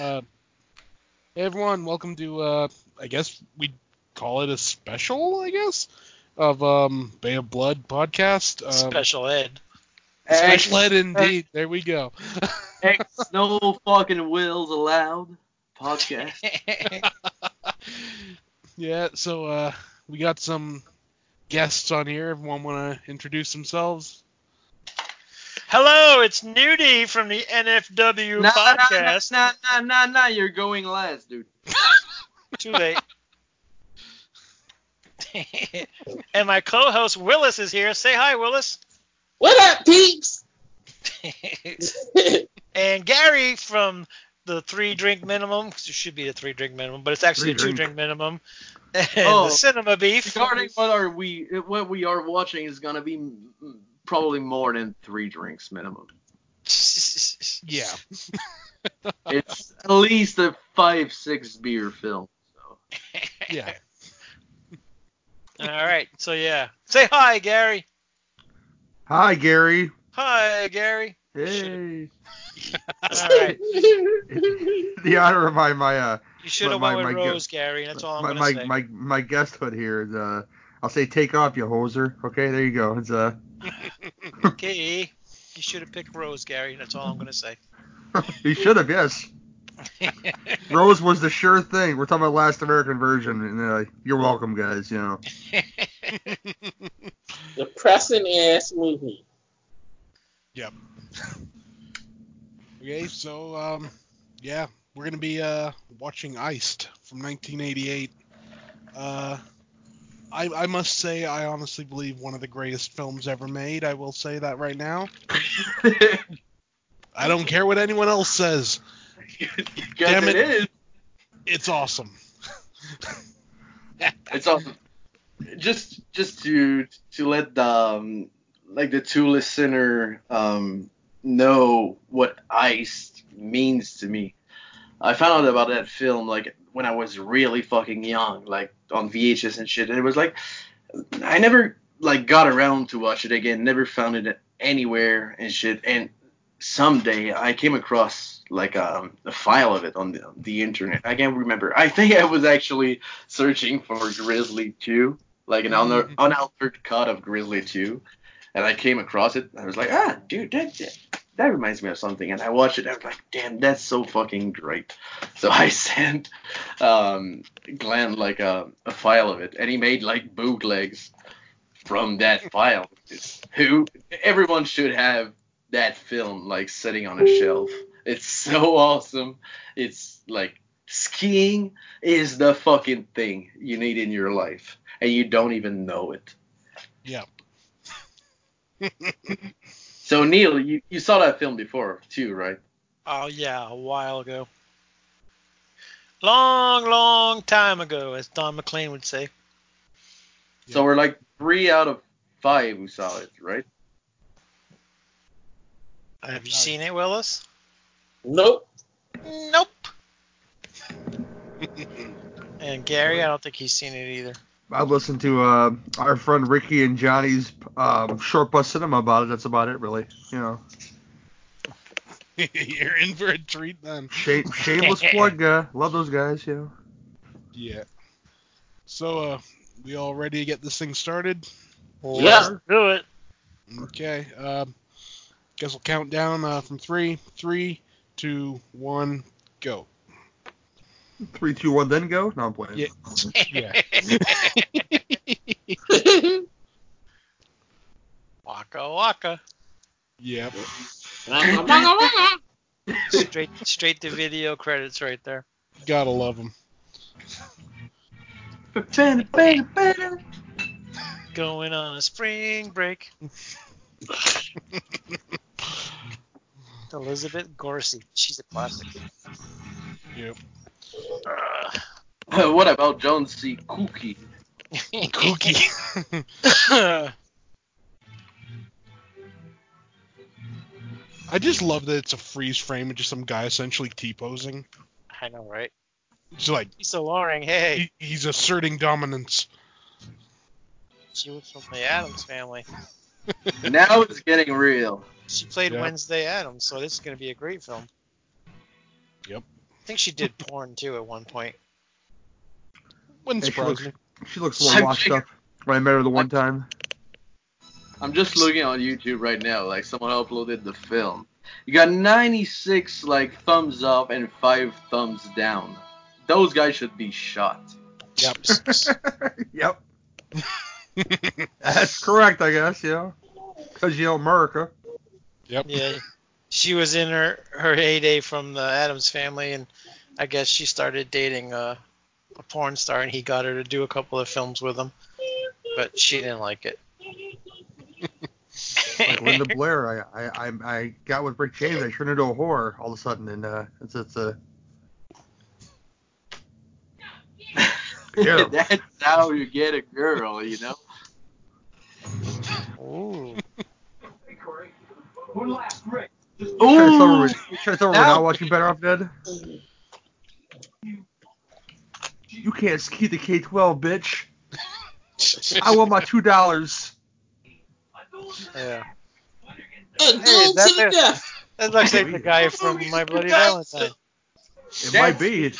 Uh, hey everyone, welcome to uh, I guess we call it a special, I guess, of um, Bay of Blood podcast. Um, Special ed. special ed indeed. There we go. X, no fucking wills allowed. Podcast. yeah, so uh, we got some guests on here. Everyone want to introduce themselves? Hello, it's Nudie from the NFW Nah, podcast. nah, nah, nah, nah, nah, you're going last, dude. Too late. and my co-host Willis is here. Say hi, Willis. What up, peeps? and Gary from the three drink minimum. It should be a three drink minimum, but it's actually Three a two drink. drink minimum. And Oh. the cinema beef. Regarding what are we, what we are watching is gonna be mm, probably more than three drinks minimum. Yeah. It's at least a five, six beer film. So. Yeah. All right. So yeah. Say hi, Gary. Hi, Gary. Hi, Gary. Hey. All right. the honor of my my uh You should have My- went my- with my Rose, Gary. That's all I'm my gonna my, say. my my guesthood here is uh I'll say take off you hoser. Okay, there you go. It's uh Okay. You should have picked Rose, Gary. That's all I'm gonna say. you should have yes. Rose was the sure thing. We're talking about last American virgin, and uh, you're welcome, guys. You know. Depressing ass movie. Yep. okay, so um, yeah, we're gonna be uh watching Iced from 1988. Uh, I I must say I honestly believe one of the greatest films ever made. I will say that right now. I don't care what anyone else says. Damn it. it is. It's awesome. It's awesome. Just just to to let the um, like the two listener um, know what ice means to me. I found out about that film like when I was really fucking young, like on VHS and shit. And it was like I never like got around to watch it again. Never found it anywhere and shit. And someday I came across like um, a file of it on the, the internet. I can't remember. I think I was actually searching for Grizzly 2, like an un- Mhm. unaltered cut of Grizzly 2, and I came across it. I was like, ah, dude, that, that that reminds me of something. And I watched it. I was like, damn, that's so fucking great. So I sent um, Glenn like a, a file of it, and he made like bootlegs from that file. Who everyone should have that film like sitting on a shelf. It's so awesome. It's like skiing is the fucking thing you need in your life, and you don't even know it. Yeah. So Neil, you, you saw that film before too, right? Oh yeah, a while ago. Long, long time ago, as Don McLean would say. So we're like three out of five who saw it, right? Have you seen it, Willis? Nope. Nope. And Gary, I don't think he's seen it either. I listened to uh, our friend Ricky and Johnny's um, short bus cinema about it. That's about it, really. You know, You're in for a treat then. Shame, shameless plug. Uh, love those guys. You know. Yeah. So uh, we all ready to get this thing started? Yeah. Do it. Okay. Um, guess we'll count down uh, from three, three, two, one, go. Three, two, one, then go. No, I'm playing. Yeah. Yeah. waka waka. Yep. Straight, straight to video credits right there. Gotta love them. Going on a spring break. Elizabeth Gorcey. She's a classic. Yep. Ugh. what about John C. Cookie? Kooky. I just love that it's a freeze frame of just some guy essentially T-posing. I know, right? It's like Lisa Loring, hey, he, he's asserting dominance. she was from the Addams family. now it's getting real. She played Yeah. Wednesday Addams, so this is going to be a great film. Yep. Think she did porn too at one point. Wouldn't Hey, she surprise looks, me. she looks a little I'm washed thinking- up. When I met her the one time. I'm just looking on YouTube right now. Like someone uploaded the film. You got 96 like thumbs up and five thumbs down. Those guys should be shot. Yep. yep. That's correct, I guess, yeah. Because, you know, America. Yep. Yeah, she was in her her heyday from the Addams family, and I guess she started dating a, a porn star, and he got her to do a couple of films with him, but she didn't like it. Like Linda Blair, I, I, I, I got with Rick James. I turned into a whore all of a sudden, and uh, it's, it's a. Yeah. That's how you get a girl, you know. Ooh. Try to tell her, Ooh, we- try to tell we're Now- not watching Better Off Dead. You can't ski the K-12, bitch. I want my two dollars. Yeah. Go that to death. That looks like the guy from My Bloody Valentine. It might be.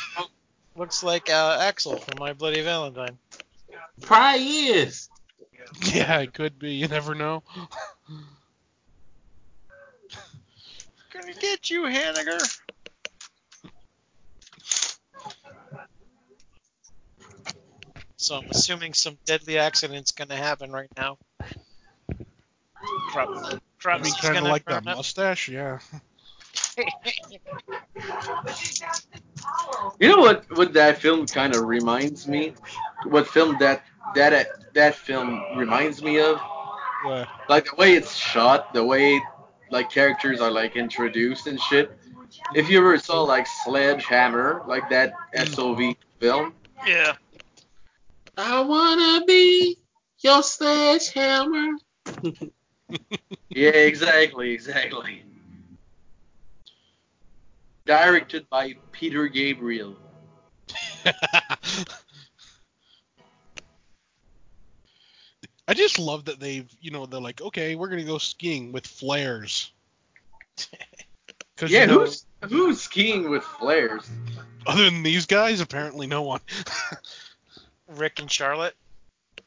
Looks like uh, Axel from My Bloody Valentine. Probably is. Yeah, it could be. You never know. Gonna get you, Hanniger. So I'm assuming some deadly accident's gonna happen right now. Crop, I mean, kind of like that mustache. Yeah. you know what? What that film kind of reminds me? What film that that that film reminds me of? Well, Like the way it's shot, the way like characters are like introduced and shit. If you ever saw like Sledgehammer, like that SOV film, Yeah. I wanna be your sledgehammer. yeah, exactly, exactly. Directed by Peter Gabriel. I just love that they've, you know, they're like, okay, we're gonna go skiing with flares. Cause Yeah, you know, who's who's skiing with flares? other than these guys, apparently no one. Rick and Charlotte.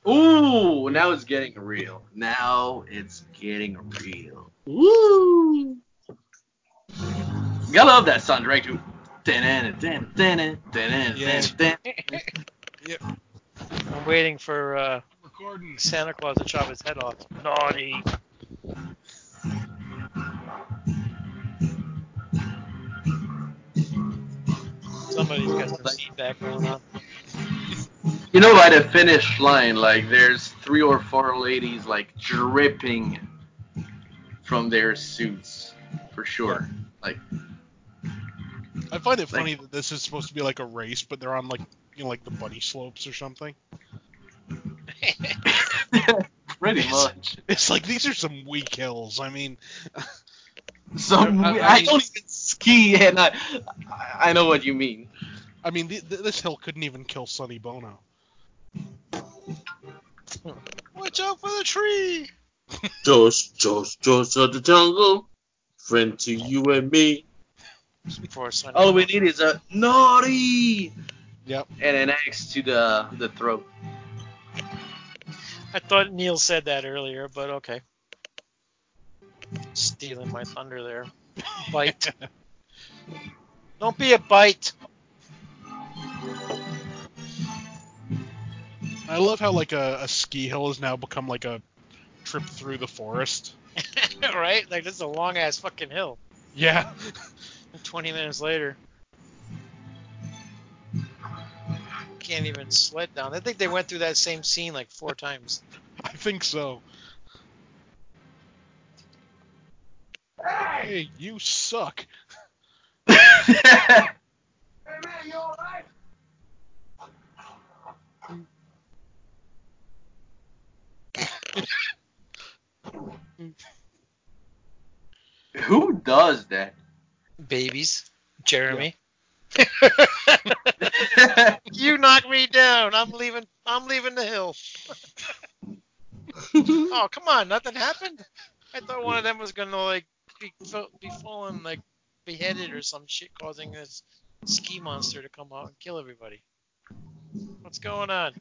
Ooh, now it's getting real. Now it's getting real. Woo! Gotta love that soundtrack too. Yeah. I'm waiting for uh, Recording. Santa Claus to chop his head off. Naughty. Somebody's got some feedback going on. You know, by the finish line, like there's three or four ladies like dripping from their suits, for sure. Like, I find it funny that this is supposed to be like a race, but they're on like, you know, like the bunny slopes or something. pretty much. It's like these are some weak hills. I mean, Some, I- I, I- don't even ski, and I, I know what you mean. I mean, th- th- this hill couldn't even kill Sonny Bono. Watch out for the tree. George, George, George of the jungle, friend to you and me. All we need is a naughty Yep. and an axe to the the throat. I thought Neil said that earlier, but okay. Stealing my thunder there. Bite. Don't be a bite. I love how like a, a ski hill has now become like a trip through the forest. right? Like this is a long ass fucking hill. Yeah. 20 minutes later. Can't even sled down. I think they went through that same scene like four times. I think so. Hey, you suck. hey man, you alright? Who does that? Babies. Jeremy. you knock me down. I'm leaving. I'm leaving the hill. oh come on, nothing happened. I thought one of them was gonna like be be fallen like beheaded or some shit, causing this ski monster to come out and kill everybody. What's going on?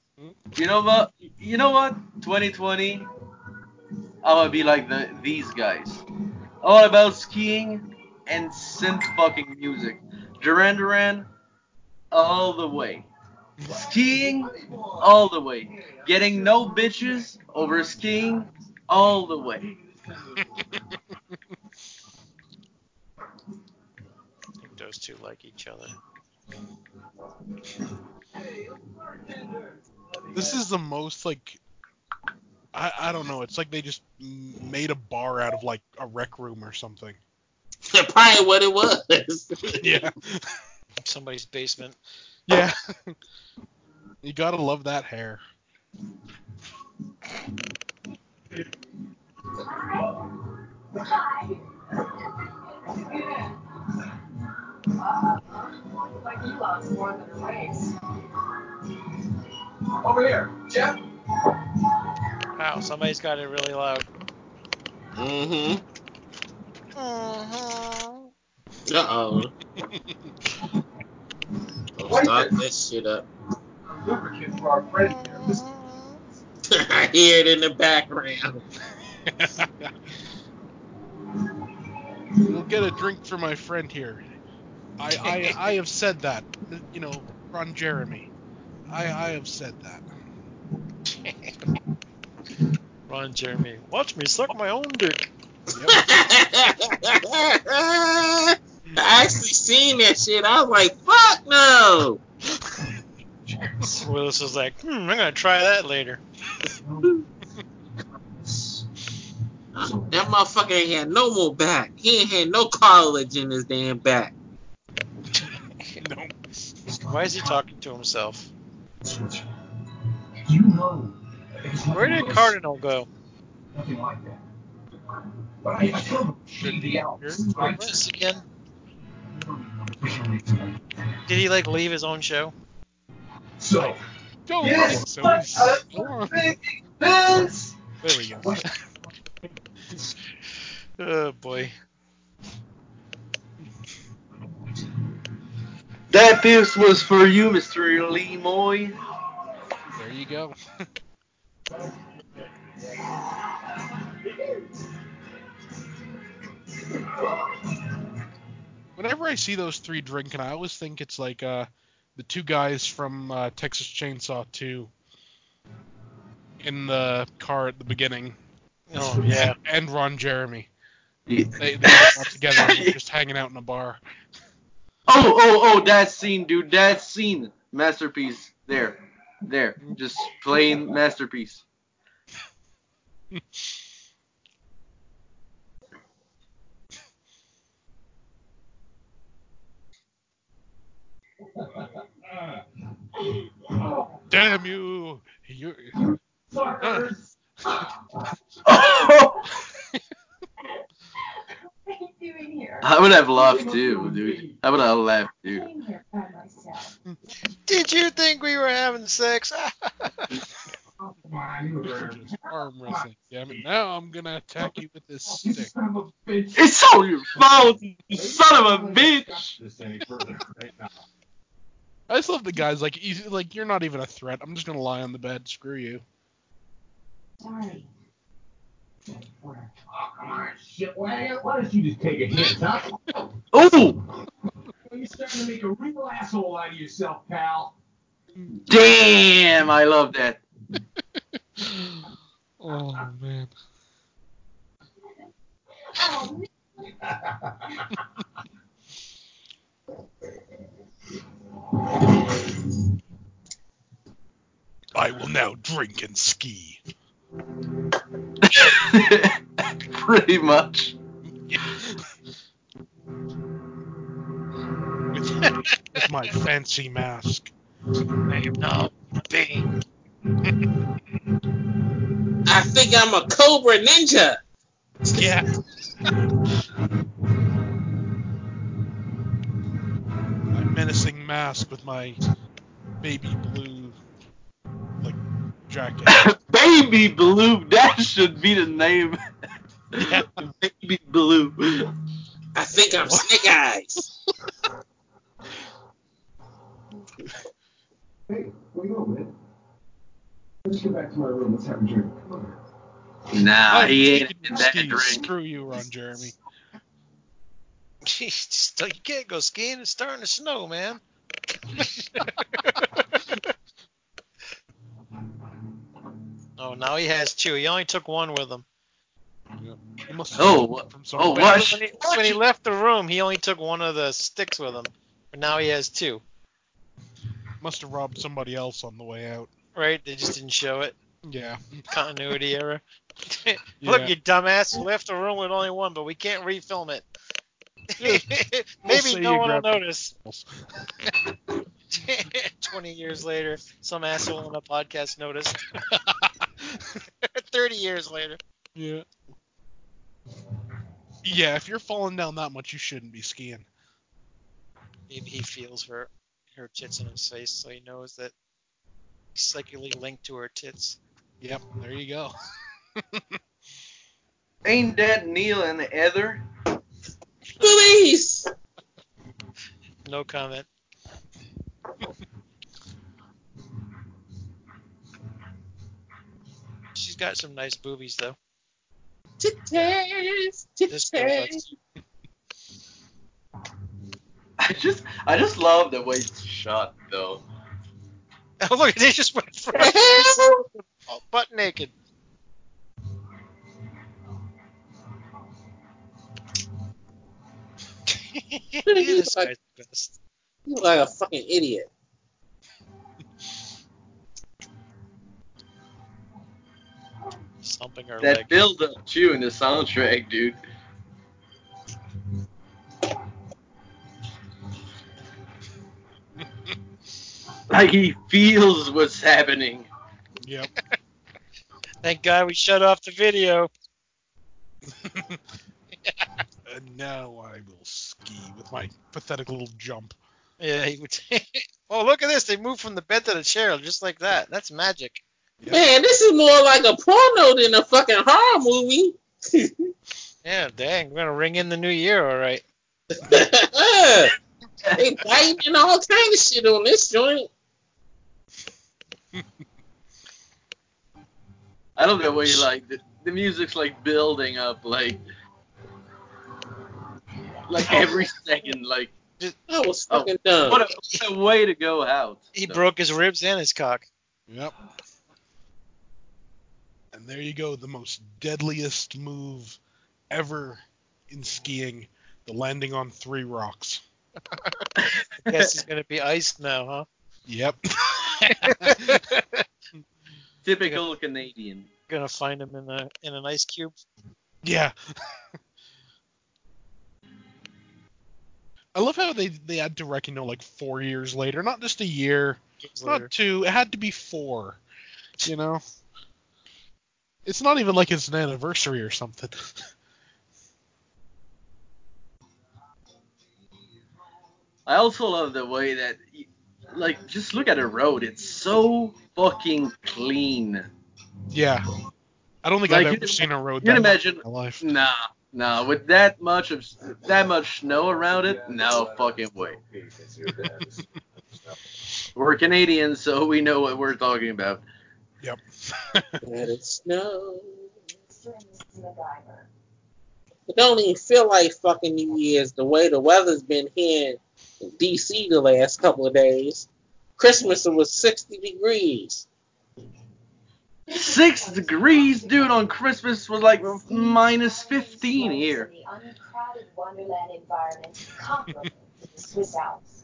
You know what? You know what? 2020. I'm gonna be like the these guys. All about skiing and synth fucking music. Duran Duran, all the way. Skiing, all the way. Getting no bitches over skiing, all the way. I think those two like each other. This is the most like I I don't know. It's like they just made a bar out of like a rec room or something. They're probably what it was. Yeah. Somebody's basement. Yeah. you gotta love that hair. Like you lost more than her waist. Over here, Jeff. Wow, somebody's got it really loud. mm-hmm. Uh-huh. Uh-oh. Don't start this shit up. Lubricant for our friend here. I hear it in the background. We'll get a drink for my friend here. I, I, I have said that. You know, Ron Jeremy. I, I have said that. Ron Jeremy, watch me suck my own dick. I actually seen that shit. I was like, fuck no. Willis was like, hmm, I'm gonna try that later. That motherfucker ain't had no more back. He ain't had no cartilage in his damn back. No. Why is he talking to himself? You know. Where did. Cardinal go? Nothing like that. But I, I told out. Here? Right. Where is he again? Did he like leave his own show? So. Don't Yes, think so. but, Go on. Vince! There we go. Oh boy. That piece was for you, Mr. Lee Moy. There you go. Whenever I see those three drinking, I always think it's like uh, the two guys from uh, Texas Chainsaw 2 in the car at the beginning, Oh yeah. and Ron Jeremy. Yeah. They, they all got together just hanging out in a bar. Oh, oh, oh, that scene, dude. That scene. Masterpiece. There. There. Just plain masterpiece. Damn you! You. Suckers! Oh, What are you doing here? I would have laughed too, dude. I would have laughed too. came here by myself. Did you think we were having sex? Oh, come on, you were Just arm wrestling. Damn it! Now I'm gonna attack you with this You stick. son of a bitch. It's all your fault, you son of a bitch. This any further right now. I just love the guys like he's, like you're not even a threat. I'm just gonna lie on the bed. Screw you. Sorry. Oh, come on, shit. Why, why don't you just take a hit, huh? Oh, You're starting to make a real asshole out of yourself, pal. damn! I love that. Oh man. I will now drink and ski. Pretty much. with, with my fancy mask. I am now Bane. I think I'm a Cobra Ninja. Yeah. menacing mask with my baby blue like jacket. Baby Blue, that should be the name. Yeah. Baby Blue. I think I'm Snake Eyes. Hey, where you going, man? Let's get back to my room. Let's have a drink. Come on. Nah, Oh, he ain't speaking in of that drink. Screw you, Ron Jeremy. Just don't- you can't go skiing. It's starting to snow, man. oh, now he has two. He only took one with him. He must Oh, have what- from oh. When, what? when he, when he left the room, he only took one of the sticks with him. But now he has two. Must have robbed somebody else on the way out. Right? They just didn't show it. Yeah. Continuity error. Yeah. Look, you dumbass. You left the room with only one, but we can't refilm it. Maybe say no one will notice. 20 years later, some asshole on a podcast noticed. 30 years later. Yeah. Yeah, if you're falling down that much, you shouldn't be skiing. Maybe he feels her her tits in his face, so he knows that he's psychically linked to her tits. Yep, there you go. Ain't that Neil and Heather? Police! No comment. She's got some nice boobies though. Titties, This titties. does. I just, I just love the way it's shot, though. Oh look, at they just went for The hell? oh, butt naked. this guy's the best. You look like a fucking idiot. Stomping her That leg. build up too in the soundtrack, dude. like he feels what's happening. Yep. Thank God we shut off the video. And now I will ski with my pathetic little jump. Yeah, he would. oh, look at this. They moved from the bed to the chair just like that. That's magic. Man, this is more like a porno than a fucking horror movie. Yeah, dang. We're going to ring in the new year, all right. they biting and all kind of shit on this joint. I love the way like the, the music's like building up, like like every second, like That was Oh, fucking dumb. what a, what a way to go out. He So, broke his ribs and his cock. Yep. And there you go, the most deadliest move ever in skiing, the landing on three rocks. I guess he's going to be iced now, huh? Yep. typical Canadian. Gonna find him in a in an ice cube. yeah. I love how they they had to reckon, you know, like four years later, not just a year, later. not two. It had to be four. You know, it's not even like it's an anniversary or something. I also love the way that, like, just look at the road. It's so fucking clean. yeah. I don't think Like, I've ever seen a road you can imagine- in my life. Nah, nah. With that much of that much snow around it, no fucking way. We're Canadians, so we know what we're talking about. Yep. Let it snow. Mr. and Mrs. MacGyver. It don't even feel like fucking New Year's the way the weather's been here in DC the last couple of days. Christmas it was 60 degrees. Six degrees, dude, on Christmas was like minus 15 here. The uncrowded Wonderland environment comparable to the Swiss Alps.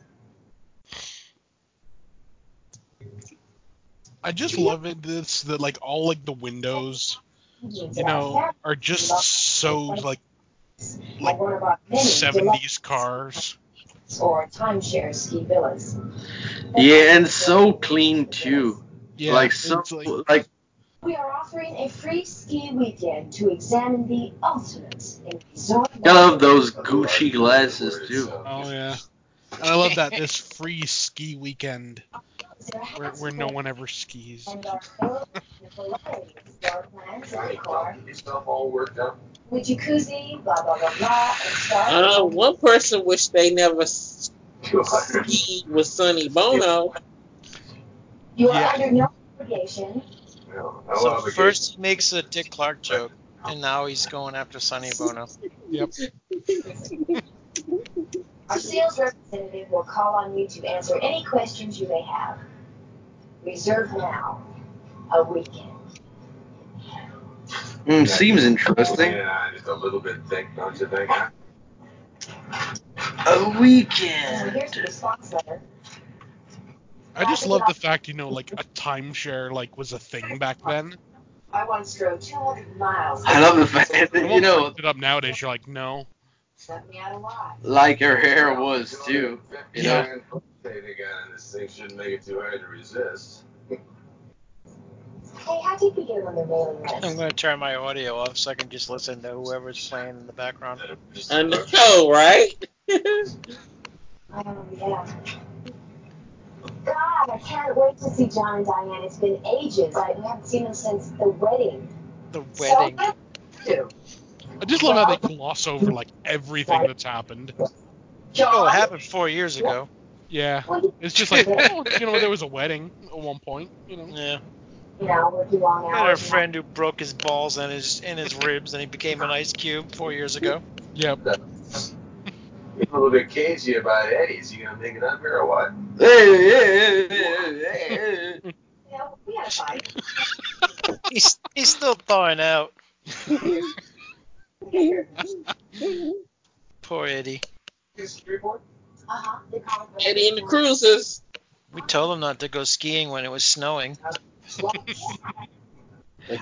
I just love it this that like all like the windows, you know, are just so like like one of our 70s cars. deluxe or timeshare ski villas. Yeah, and so clean too. Yeah, like so, like- like We are offering a free ski weekend to examine the ultimate in resort. I love those Gucci glasses too. oh yeah. And I love that this free ski weekend where, where no one ever skis. And our fellow variety of floor plans and decor Stuff all worked out. with jacuzzi, blah blah blah blah, and. Uh, one person wished they never skied with Sonny Bono. You are Yeah. under no obligation. No, no So obligation. first he makes a Dick Clark joke, and now he's going after Sonny Bono. Yep. Our sales representative will call on you to answer any questions you may have. Reserve now. A weekend. Mm, seems interesting. Yeah, just a little bit thick, don't you think? Huh? A weekend. So here's weekend. the response letter. I just love the fact, you know, like a timeshare like was a thing back then. I once drove 200 miles. I love the fact that You you know, it up nowadays, you're like, no. Let me out alive. like her hair was too. You Yeah. Say they got in this thing shouldn't make it too hard to resist. Hey, how deep you get on the mailing list? I'm going to turn my audio off so I can just listen to whoever's playing in the background. Just I know, right? Oh, yeah. God, I can't wait to see John and Diane. It's been ages. I we haven't seen them since the wedding. The wedding. So. I just love how they gloss over like everything that's happened. Oh, it happened four years ago. Yeah. It's just like, oh, you know, there was a wedding at one point, you know. Yeah. you know, working long I had a friend who broke his balls and his and his ribs, and he became an ice cube four years ago. Yep. You're a little bit cagey about Eddie's. You gonna make it up here or what? Hey, hey, hey, hey, hey. You we had a fight. He's he's still thawing out. Poor Eddie. Uh-huh. They call it Eddie and the Cruisers. We told him not to go skiing when it was snowing.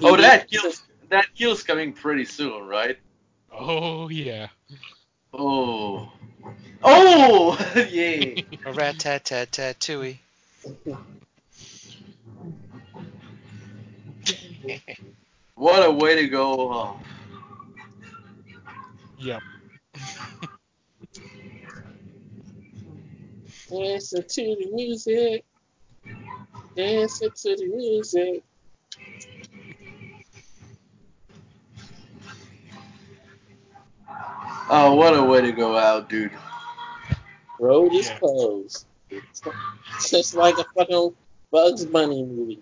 Oh, that kill's that kill's coming pretty soon, right? Oh yeah. Oh. Oh, yay! A rat tat tat tat tooey. What a way to go! Oh. Yep. Dancing to the music. Dancing to the music. Oh, what a way to go out, dude! Road is Yeah. closed. It's just like a fucking Bugs Bunny movie.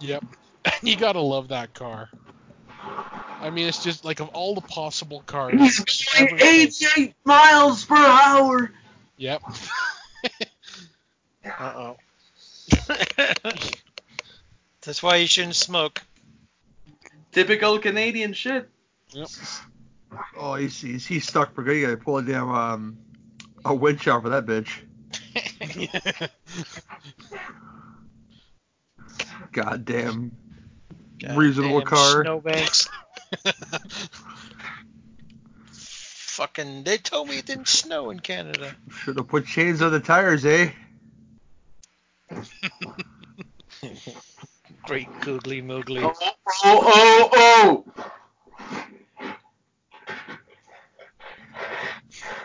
Yep. you gotta love that car. I mean, it's just like of all the possible cars. He's going 88 miles per hour. Yep. Uh oh. That's why you shouldn't smoke. Typical Canadian shit. Yep. Oh, he's, he's, he's stuck for good. You gotta pull a damn um, a winch out for that bitch. Goddamn. Reasonable Goddamn car. Snowbanks. Fucking, they told me it didn't snow in Canada. Should have put chains on the tires, eh? Great googly moogly. Oh, oh, oh!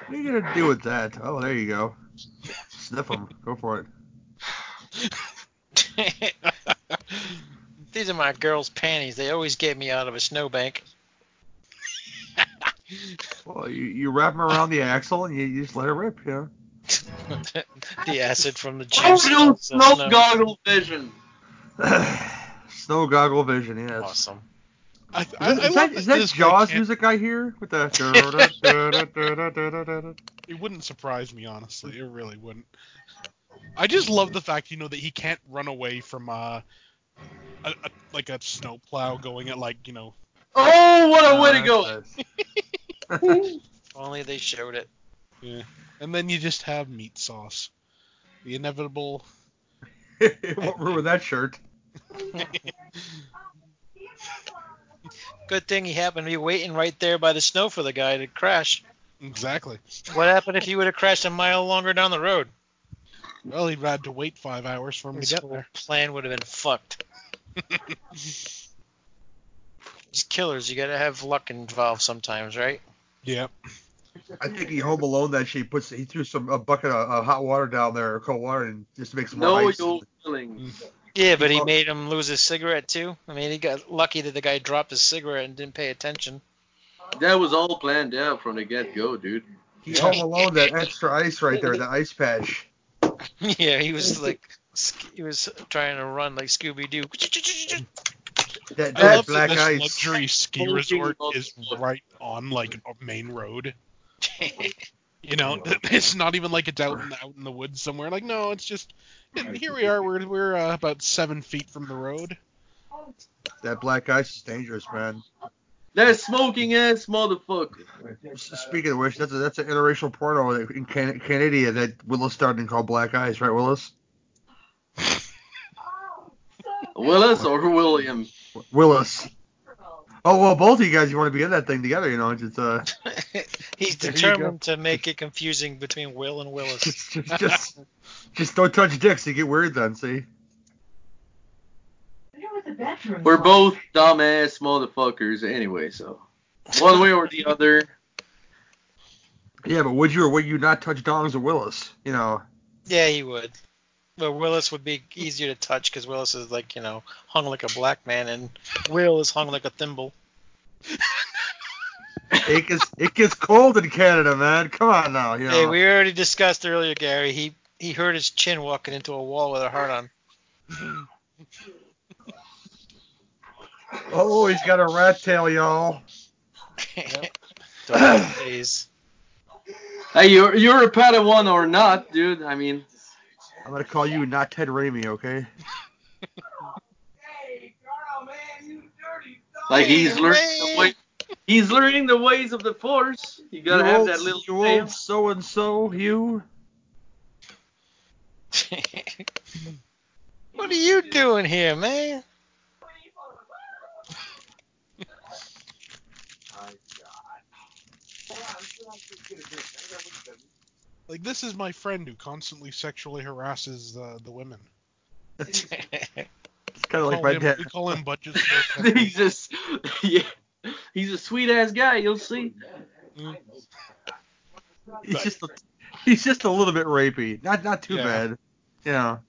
What are you gonna do with that? Oh, there you go. Sniff them. Go for it. These are my girls' panties. They always get me out of a snowbank. Well, you, you wrap them around the axle and you, you just let it rip, you know. the acid from the Oh, juice. no, melts snow snow. goggle vision. Snow goggle vision, yes. Awesome. I, Is, I, that- I is that, is that that this guy Jaws music I hear with the? It wouldn't surprise me, honestly. It really wouldn't. I just love the fact, you know, that he can't run away from uh, a, a, like a snowplow going at like, you know, Oh, what a way to go! Nice. Only they showed it. Yeah, and then you just have meat sauce, the inevitable. it won't ruin that shirt. Good thing he happened to be waiting right there by the snow for the guy to crash. Exactly. What happened if he would have crashed a mile longer down the road? Well, he'd had to wait five hours for him His to get whole there. plan would have been fucked. These killers, you gotta have luck involved sometimes, right? Yep. I think he home alone that she puts he threw some a bucket of, of hot water down there or cold water and just makes make some more No, ice. you're feeling. Mm. Yeah, but he Well- made him lose his cigarette too. I mean, he got lucky that the guy dropped his cigarette and didn't pay attention. That was all planned out from the get go, dude. He all alone that extra ice right there, the ice patch. yeah, he was like he was trying to run like Scooby Doo. That, I that love black that this ice. luxury ski resort is right on like a main road. You know, it's not even like it's out in out in the woods somewhere. Like no, it's just and here we are. We're we're uh, about seven feet from the road. That black ice is dangerous, man. That smoking ass motherfucker. Speaking of which, that's a, that's an interracial porno in Can- Canada that Willis started and called Black Ice, right, Willis? Willis or William? Willis. Oh well, both of you guys, you want to be in that thing together, you know? It's just, uh, He's determined to make it confusing between Will and Willis. just, just, just, just don't touch dicks. You get weird then. See? We're both dumbass motherfuckers anyway, so one way or the other. Yeah, but would you or would you not touch dongs with Willis? You know? Yeah, he would. But Willis would be easier to touch because Willis is like, you know, hung like a black man, and Will is hung like a thimble. It gets it gets cold in Canada, man. Come on now, you know. Hey, we already discussed earlier, Gary. He he hurt his chin walking into a wall with a heart on. Oh, he's got a rat tail, y'all. Those days. Hey, you're you're a Padawan or not, dude? I mean, I'm gonna call you not Ted Raimi, okay? like he's learning the way. He's learning the ways of the Force. You gotta you have old, that little you tail. old so and so, you. what are you doing here, man? Like this is my friend who constantly sexually harasses uh, the women. It's kind of like my him- dad. We call him Butches. he's just, yeah, he's a sweet ass guy. You'll see. He's just a, he's just a little bit rapey. Not not too Yeah. bad. You know.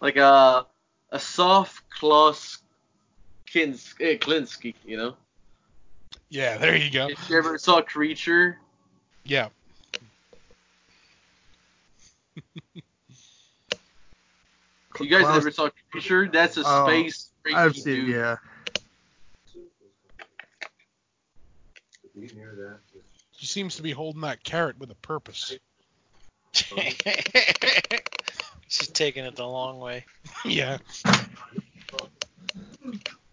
Like a a soft Klaus Kins, eh, Klinsky, you know. yeah, there you go. If you ever saw Creature, Yeah. you guys Klaus- ever saw Creature? That's a Oh, space. I've seen, dude. yeah. She seems to be holding that carrot with a purpose. She's taking it the long way. yeah.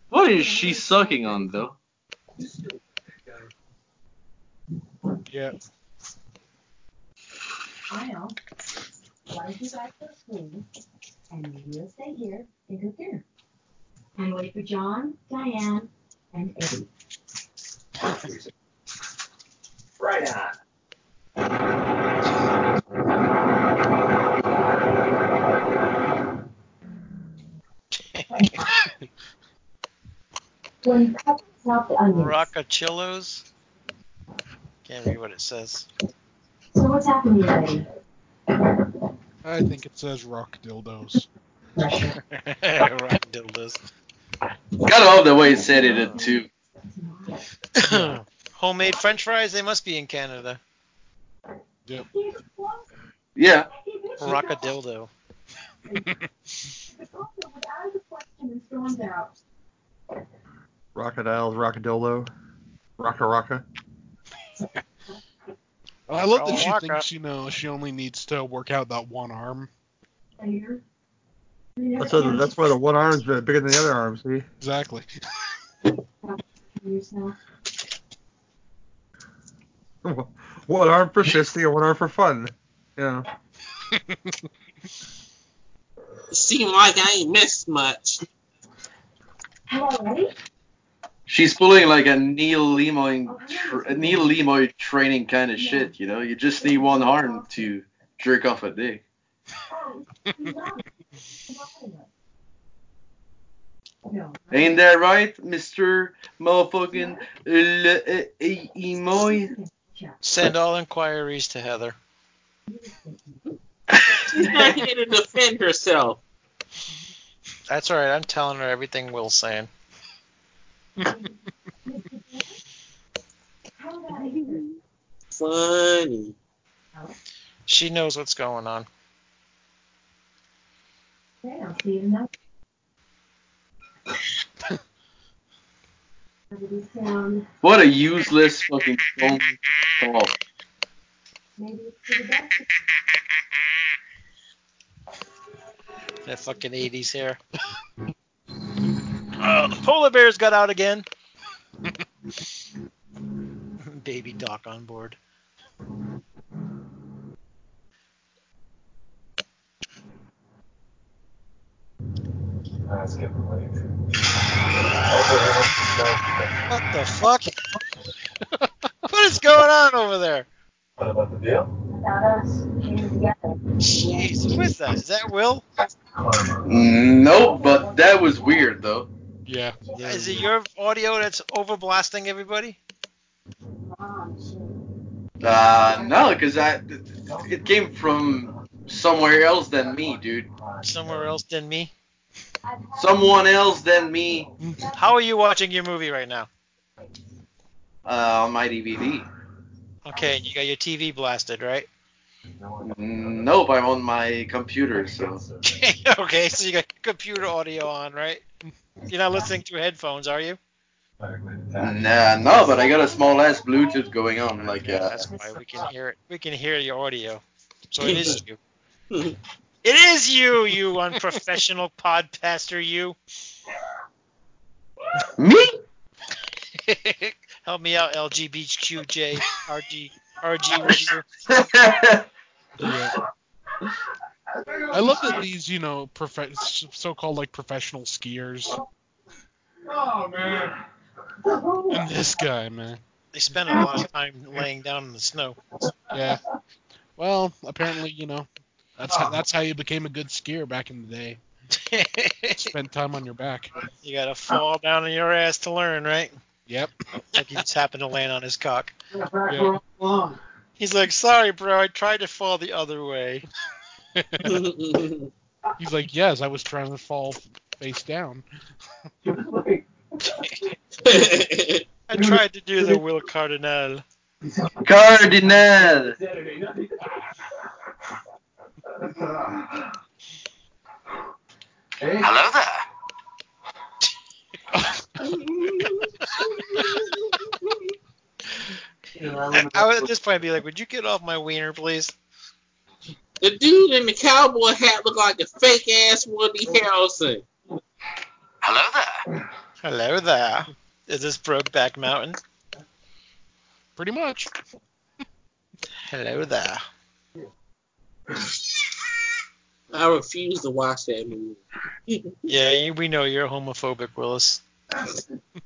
What is she sucking on though? Yeah. Kyle, why don't you guys go swing and we'll stay here and cook dinner. And wait for John, Diane, and Eddie. Right on. When couples out the onions. Rockachillos. Can't read what it says. So what's happening, Eddie? I think it says rock dildos. Pressure. Rock dildos. Gotta love the way it said it uh, too. Homemade French fries. They must be in Canada. Yeah. Rock a dildo. Rockadiles, Rockadildo, Rocka Rocka. I love that oh, she Waka. thinks you know she only needs to work out that one arm. That's, why the- that's why the one arm's bigger than the other arm, see? Exactly. one arm for fisting and one arm for fun. You know. Seem like I ain't missed much. Hello, Eddie? She's pulling like a Neil Lemoy, tr- a Neil Lemoy training kind of shit, you know. You just need one arm to jerk off a dick. Ain't that right, Mister Motherfucking Le- Lemoy? Send all inquiries to Heather. She's not here to defend herself. That's all right. I'm telling her everything Will's saying. How about funny. She knows what's going on. Okay, I'll see you tonight. What a useless fucking phone call. maybe it's the best. That fucking 80s hair. Uh, the polar bears got out again. Baby Doc on board. That's getting late. What the fuck? what is going on over there? What about the deal? About us being together. Jeez, who is that? Is that Will? Nope, but that was weird though. Yeah. Is it your audio that's overblasting everybody? Uh, no, because I it came from somewhere else than me, dude. Somewhere else than me? Someone else than me How are you watching your movie right now? uh, on my DVD. Okay, you got your TV blasted, right? Nope, I'm on my computer, so. okay, so you got computer audio on, right? You're not listening through headphones, are you? Nah, no, but I got a small ass Bluetooth going on, like Yeah, uh. that's why we can hear it. We can hear your audio. So it is you. It is you, you unprofessional podcaster, you. Me? Help me out, LGBTQJ, RG, RG. Yeah. I love that these, you know, prof- so-called like professional skiers, Oh man. and this guy, man. They spend a lot of time laying down in the snow. Yeah. Well, apparently, you know, that's how, that's how you became a good skier back in the day. Spend time on your back. you gotta fall down on your ass to learn, right? Yep. Like he just happened to land on his cock. Yeah. where I belong. He's like, sorry, bro, I tried to fall the other way. He's like, yes, I was trying to fall face down. I tried to do the Will Cardinal. Cardinal. Saturday night. Hey, Hello there. I I, I would at this point be like, would you get off my wiener, please? The dude in the cowboy hat looked like a fake ass Woody Harrelson. Hello there. Hello there. Is this Brokeback Mountain? Pretty much. Hello there. I refuse to watch that movie. Yeah, you- we know you're homophobic, Willis. we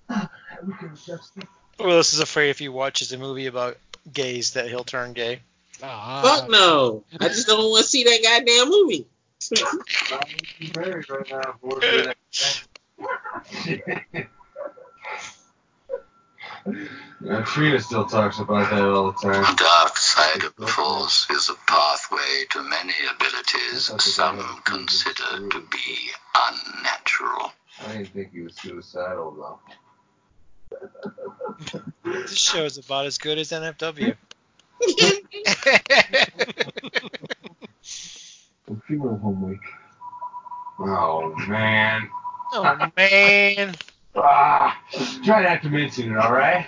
can just Willis is afraid if he watches a movie about gays that he'll turn gay. Ah. Fuck no. I just don't want to see that goddamn movie. I'm married right now. for it. Now, Trina still talks about that all the time. The dark side of the Force is a pathway to many abilities some consider to be unnatural. I didn't think he was suicidal though. This show is about as good as NFW. Computer homework. Oh man. oh man. Ah, try not to mention it, all right?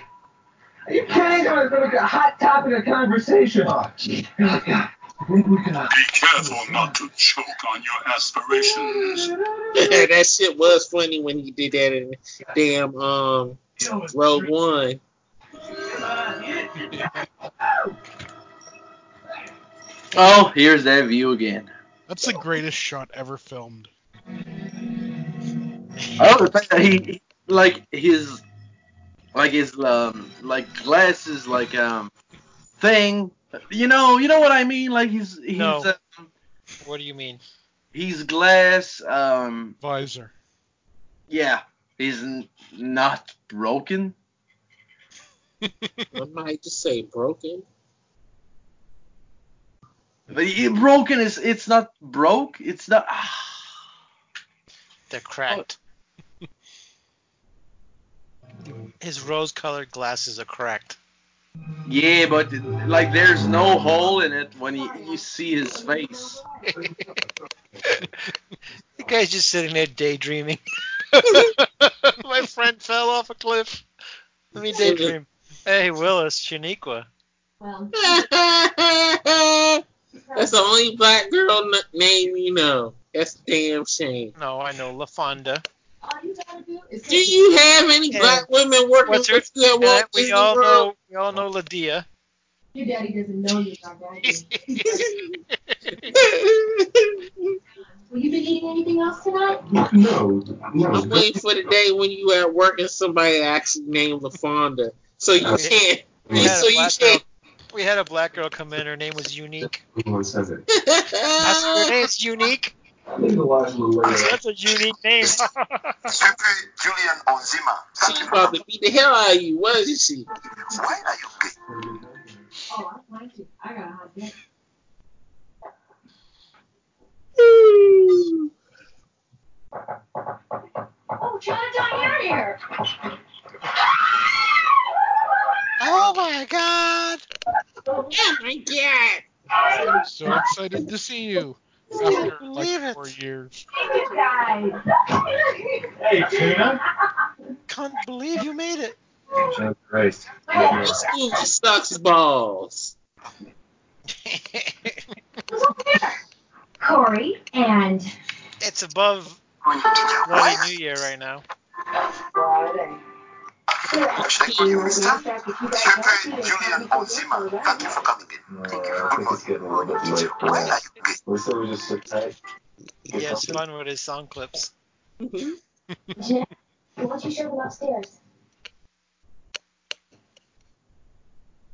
Are you kidding? It's like a hot topic of conversation. Oh, gee. I think we can. Uh, Be careful not to choke on your aspirations. that shit was funny when he did that in damn um Rogue One. Oh, here's that view again. That's the greatest shot ever filmed. Oh, the fact that he, he- like his, like his um, like glasses, like um, thing. You know, you know what I mean? Like he's he's No. um, What do you mean? he's glass. Um, Visor. yeah, he's n- not broken. I might just say broken. But broken is it's not broke. It's not. Ah. They're cracked. His rose-colored glasses are cracked. Yeah, but like there's no hole in it when you, you see his face. The guy's just sitting there daydreaming. My friend fell off a cliff. Let me daydream. Hey, Willis, Shaniqua. Well, That's the only black girl n- name you know. That's a damn shame. No, I know LaFonda. all you gotta do is Do you have any Yeah. black women working What's her? with you at And Walt we all World? know. We all know Ladia. Your daddy doesn't know you are daddy. Will you be eating anything else tonight? No, no. I'm waiting for the day when you at work and somebody actually named LaFonda. So you can't. We had, so you can't. We had a black girl come in. Her name was Unique. Everyone says it. I her name's Unique. Leave the last little later. That's a unique name. Secretary Julian Onzima, thank She's about to beat the hell out of you. What is she? Why are you gay? Oh, I'm fine. I got a hot day. Oh, Chinatown, you're here. oh my God! Oh my god! I'm so excited to see you after believe like it. four years. You guys. Hey, Tina. Can't believe you made it. Jesus Christ. This movie sucks balls. Corey and it's above Why Bloody are New Year right now. Check on you, mister. Secretary Julian Onzima, thank you for coming in. No, I think it's getting a little bit late for Why are you gay? Let's we just sit tight. He has fun with his sound clips. Jeanette, why don't you show them upstairs?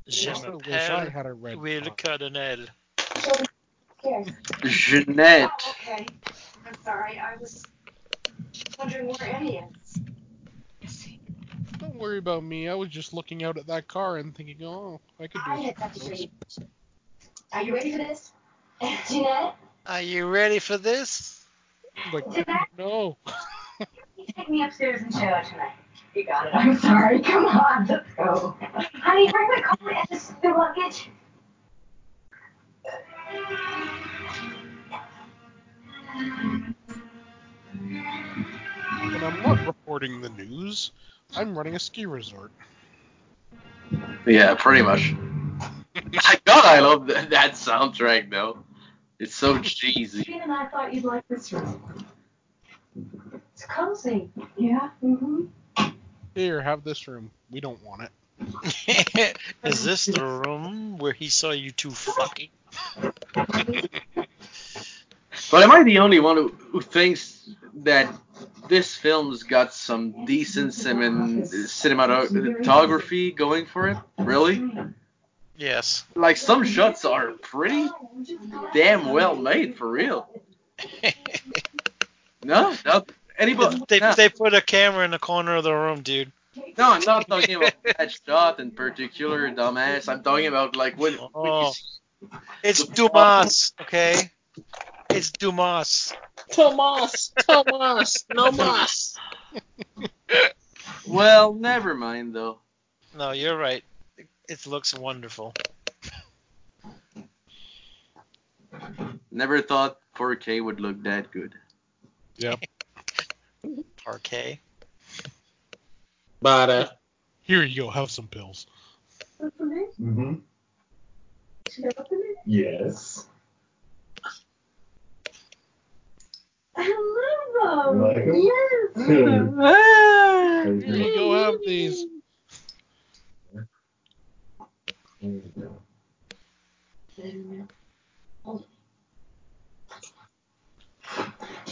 Je I wish I m'appelle had a red Will. Cardinal. Show them upstairs. Jeanette. Oh, okay. I'm sorry. I was wondering where Eddie is. Don't worry about me. I was just looking out at that car and thinking, oh, I could do I it. had such dream. Are you ready for this? Jeanette, Are you ready for this? Like, Jeanette, no. take me upstairs and show her tonight. You got it. I'm sorry. Come on, let's go. Honey, bring the car and the, the luggage. And I'm not reporting the news. I'm running a ski resort. Yeah, pretty much. My God, I love that, that soundtrack though. It's so cheesy. Jean and I thought you'd like this room. It's cozy. Yeah. Mm-hmm. Here, have this room. We don't want it. Is this the room where he saw you two fucking? But am I the only one who, who thinks that this film's got some decent cinem- cinematography going for it? Really? Yes. Like some shots are pretty damn well made for real. No, no. Anybody? they, no. they put a camera in the corner of the room, dude. No, I'm not talking about that shot in particular, dumbass. I'm talking about like when, when Oh. see It's Dumas, okay? It's Dumas. Tomas, Tomas, no mas. Well, never mind though. No, you're right. It, it looks wonderful. Never thought 4K would look that good. Yep. Parquet. But uh, Here you go. Have some pills. Mm-hmm. Yes. I love Like 'em? them. Yes. There Here you go. Have these. you go.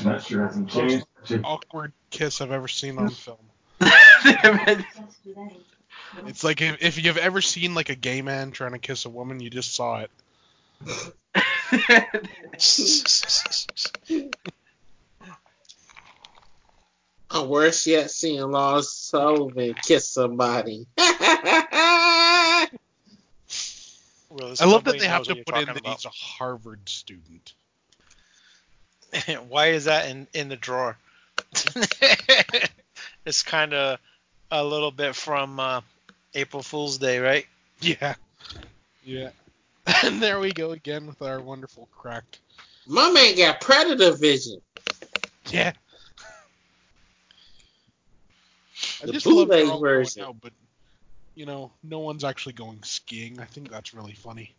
That sure hasn't changed. Awkward kiss I've ever seen on film. It's like if, if you've ever seen like a gay man trying to kiss a woman, you just saw it. or worse yet, seeing Lars Sullivan kiss somebody. Willis, I love that they have to put in that talking he's a Harvard student. Why is that in, in the drawer? it's kind of a little bit from uh, April Fool's Day, right? Yeah. Yeah. And there we go again with our wonderful cracked. My man got predator vision. Yeah. I The just love they're bootleg version. out, but you know, no one's actually going skiing. I think that's really funny.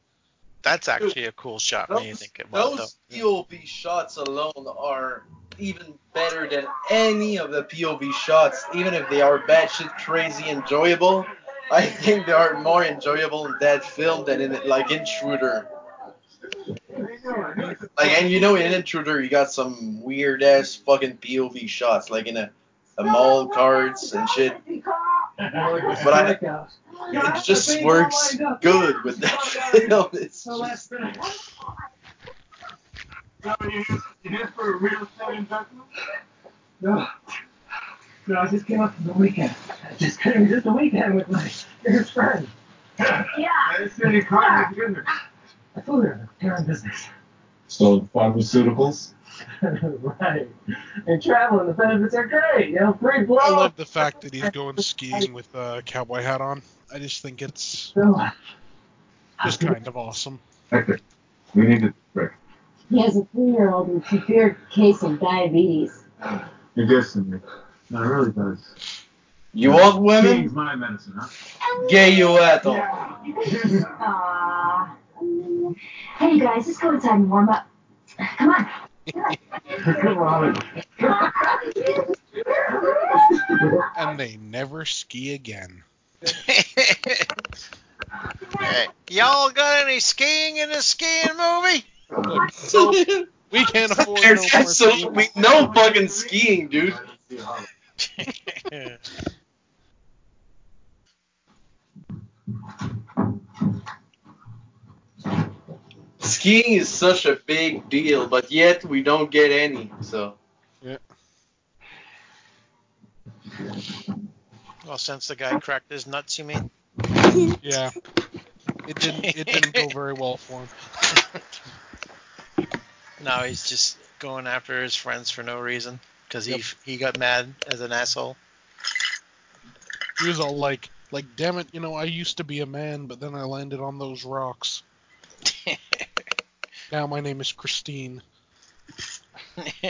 That's actually a cool shot when you Those, think about it. those POV shots alone are even better than any of the POV shots, even if they are batshit crazy enjoyable. I think they are more enjoyable in that film than in like Intruder. Like, and you know, in Intruder, you got some weird ass fucking POV shots, like in a, a mall cards and shit. But I, it just works good with that film. It's just, No. No, I just came up for the weekend. I just came just a weekend with my dearest friend. Yeah. I studied car together. I told her I'm in business. Sold pharmaceuticals? right. And traveling, the benefits are great. You know, free blow. I love the fact that he's going skiing with a cowboy hat on. I just think it's So, just kind of awesome. Hector, we need to break. He has a three-year-old with a severe case of diabetes. You're dissing me. No, it really does. you want women? Skiing's my medicine, huh? Gay you at all. Aww. Hey, you guys, let's go inside and warm up. Come on. Come on. And they never ski again. hey, y'all got any skiing in this skiing movie? Look, nope, we can't afford no There's more absolutely skiing. no fucking skiing, dude. Skiing is such a big deal, but yet we don't get any. So Yeah. well, since the guy cracked his nuts, you mean? Yeah. It didn't it didn't go very well for him. now he's just going after his friends for no reason because he he got mad as an asshole. He was all like like damn it, you know, I used to be a man, but then I landed on those rocks. Now my name is Christine.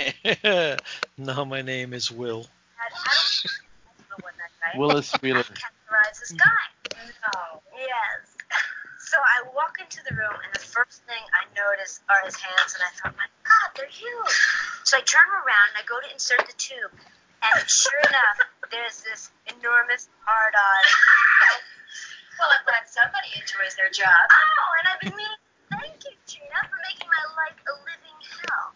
now my name is Will. Willis Wheeler. categorize this guy. No. Yes. So I walk into the room, and the first thing I notice are his hands, and I thought, my God, they're huge. So I turn around and I go to insert the tube, and sure enough, there's this enormous hard on. well, I'm glad somebody enjoys their job. Oh, and I've been meaning to thank you, Gina, for making my life a living hell.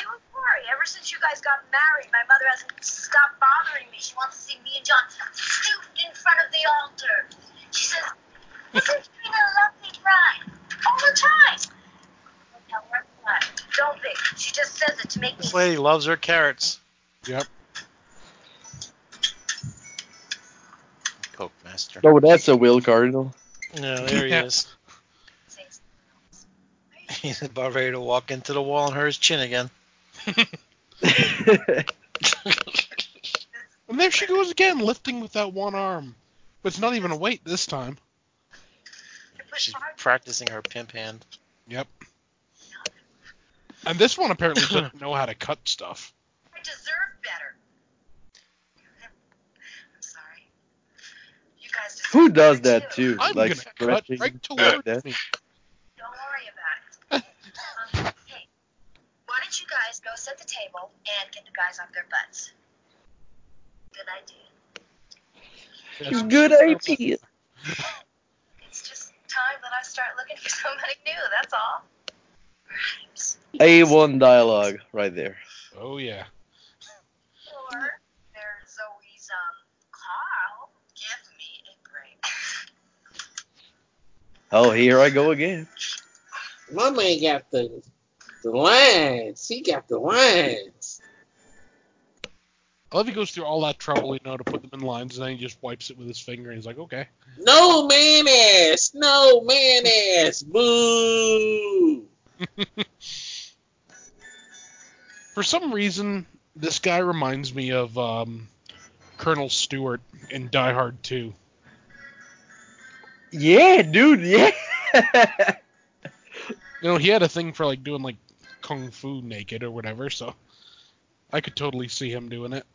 You and Corey, ever since you guys got married, my mother hasn't stopped bothering me. She wants to see me and John stooped in front of the altar. She says, Isn't Trina a lovely bride? All the time. I'll tell her what. Don't be. She just says it to make me This lady loves her carrots. Yep. Coke master. Oh, that's a Will Cardinal. No, there he is. say something else. He's about ready to walk into the wall and hurt his chin again. And there she goes again, lifting with that one arm. But it's not even a weight this time. She's practicing her pimp hand. Yep. And this one apparently doesn't know how to cut stuff. I deserve better. I'm sorry. You guys deserve Who does that too. too? I'm like gonna cut stretching right towards me. Don't worry about it. um, hey, why don't you guys go set the table and get the guys off their butts? Good idea. Yes. Good idea. It's just time that I start looking for somebody new, that's all. Right. A1 dialogue right there. Oh yeah. Or there's Zoe's, um, Carl. Give me a break. Oh, here I go again. My man got the the lines. He got the lines. I love he goes through all that trouble, you know, to put them in lines, and then he just wipes it with his finger, and he's like, okay. No man ass. No man ass. Boo. For some reason, this guy reminds me of um, Colonel Stuart in Die Hard 2. Yeah, dude. Yeah. You know, he had a thing for like doing like kung fu naked or whatever, so I could totally see him doing it.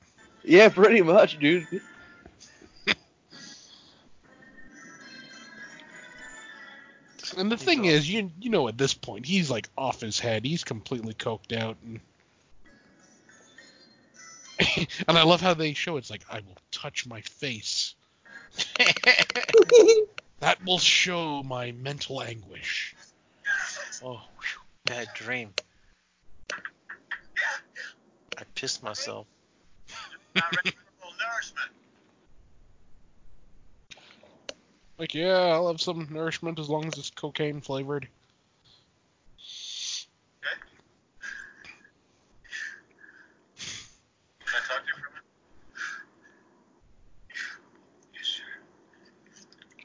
yeah, pretty much, dude. And the He's thing off. is, you you know, at this point, he's like off his head. He's completely coked out, and and I love how they show it's like I will touch my face. That will show my mental anguish. oh, whew, bad dream. I pissed myself. Like, yeah, I'll have some nourishment as long as it's cocaine flavored.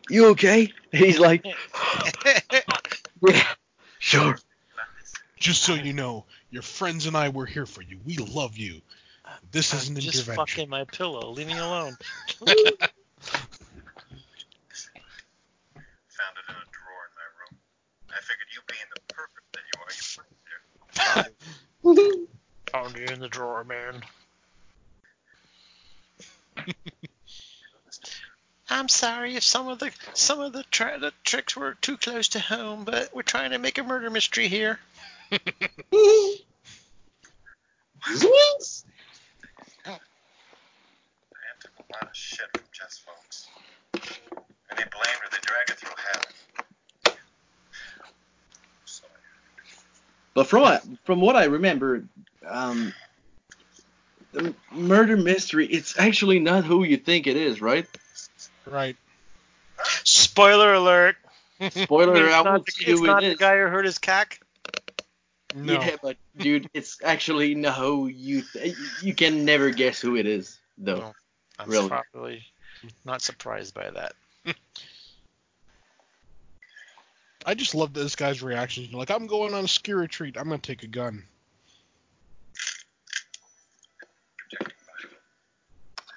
You okay? He's like, yeah, sure. Just so you know, your friends and I were here for you. We love you. This is I'm an just intervention. fucking my pillow. Leave me alone. Found it in a drawer in my room. I figured you being the perfect that you are, you put it there. Found you in the drawer, man. I'm sorry if some of the some of the, tra- the tricks were too close to home, but we're trying to make a murder mystery here. Yes. Ann took a lot of shit from Jess folks. And they blamed her. They dragged her through hell. Sorry. But from what, from what I remember, um, the murder mystery, it's actually not who you think it is, right? Right. Spoiler alert. Spoiler, it's I won't the, see it's who not it the guy who hurt his cack. No. Yeah, but dude, it's actually no. you you can never guess who it is, though. No. I'm Really? probably not surprised by that. I just love this guy's reaction. Like, I'm going on a ski retreat. I'm gonna take a gun.